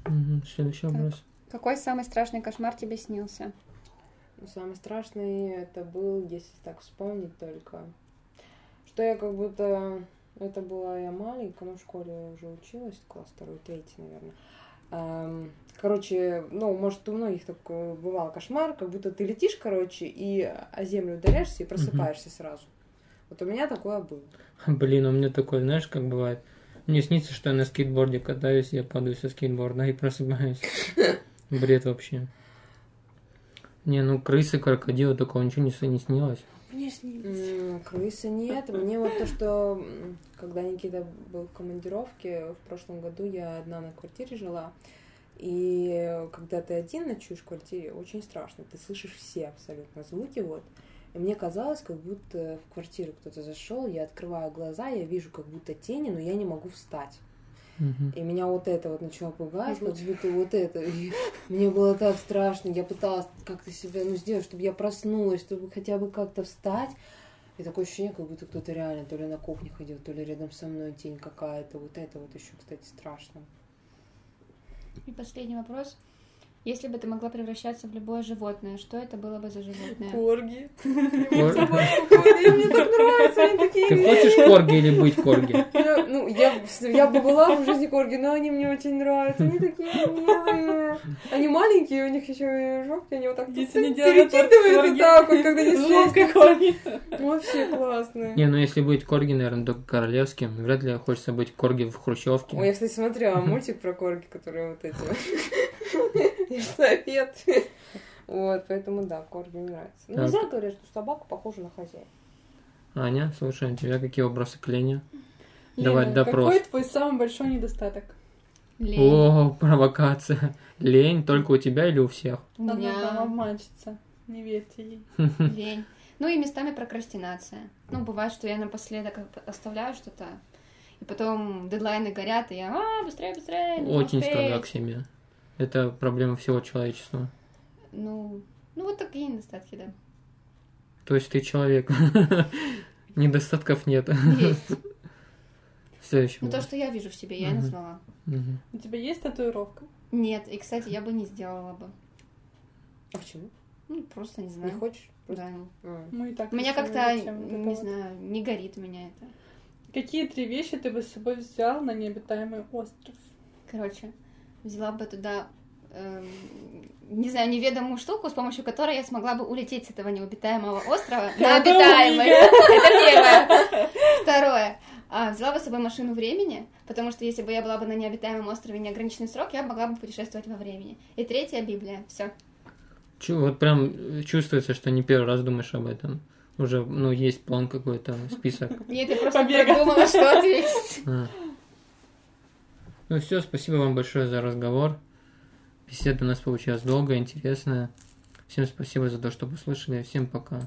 Мгм. Следующий Так. вопрос. Какой самый страшный кошмар тебе снился? Но самый страшный это был, если так вспомнить только, что я как будто... Это была я маленькая, ну, в школе я уже училась, класс второй, третий, наверное. Ам, Короче, ну, может, у многих такой бывал кошмар, как будто ты летишь, короче, и о землю ударяешься и просыпаешься сразу. Вот у меня такое было. Блин, у меня такое, знаешь, как бывает. Мне снится, что я на скейтборде катаюсь, я падаю со скейтборда и просыпаюсь. <laughs> Бред вообще. Не, ну крысы, крокодилы, такого ничего не, не снилось. Мне. М, Крысы нет. Мне вот то, что когда Никита был в командировке, в прошлом году я одна на квартире жила. И когда ты один ночуешь в квартире, очень страшно. Ты слышишь все абсолютно звуки, вот. И мне казалось, как будто в квартиру кто-то зашел, я открываю глаза, я вижу как будто тени, но я не могу встать. И меня вот это вот начало пугать, как будто вот это. И мне было так страшно. Я пыталась как-то себя ну, сделать, чтобы я проснулась, чтобы хотя бы как-то встать. И такое ощущение, как будто кто-то реально то ли на кухне ходил, то ли рядом со мной тень какая-то. Вот это вот еще, кстати, страшно. И последний вопрос. Если бы ты могла превращаться в любое животное, что это было бы за животное? Корги. Кор- Мне <laughs> так нравится, они такие Ты хочешь корги или быть корги? Ну, я, я бы была в жизни корги, но они мне очень нравятся. Они такие милые. Они маленькие, у них еще и жопки, они вот так перекидывают вот так вот, когда не корги. Вообще классные. Не, ну если быть корги, наверное, только королевским. Вряд ли хочется быть корги в хрущевке. Ой, я, кстати, смотрела мультик про корги, которые вот эти Совет. <laughs> Вот, поэтому да, корги мне нравятся. Ну, нельзя говорить, что собака похожа на хозяина. Аня, слушай, у тебя какие вопросы к Лене? Давай Лена, допрос. Какой твой самый большой недостаток? Лень. О, провокация. Лень только у тебя или у всех? У Она там меня обманщица. Не верьте ей. <laughs> лень. Ну и местами прокрастинация. Ну, бывает, что я напоследок оставляю что-то, и потом дедлайны горят, и я, а, быстрее, быстрее, не Очень успеть». строга к себе. Это проблема всего человечества. Ну, ну вот такие недостатки, да. То есть ты человек. <laughs> Недостатков нет. Есть. <laughs> Следующий Ну то, что я вижу в себе, я не. Мгм. У тебя есть татуировка? Нет, и, кстати, я бы не сделала бы. А почему? Ну, просто не Не знаю. хочешь? Просто- Да. А. Мы и так У меня как-то, не знаю, не горит у меня это. Какие три вещи ты бы с собой взял на необитаемый остров? Короче, взяла бы туда, эм, не знаю, неведомую штуку, с помощью которой я смогла бы улететь с этого необитаемого острова на обитаемый. Это первое. Второе. А, взяла бы с собой машину времени, потому что если бы я была бы на необитаемом острове неограниченный срок, я могла бы путешествовать во времени. И третье Библия. Все. Чё, вот прям э, чувствуется, что не первый раз думаешь об этом. Уже, ну, есть план какой-то, список. Нет, я просто продумала, что ответить. Ну все, спасибо вам большое за разговор. Беседа у нас получилась долгая, интересная. Всем спасибо за то, что послушали. Всем пока.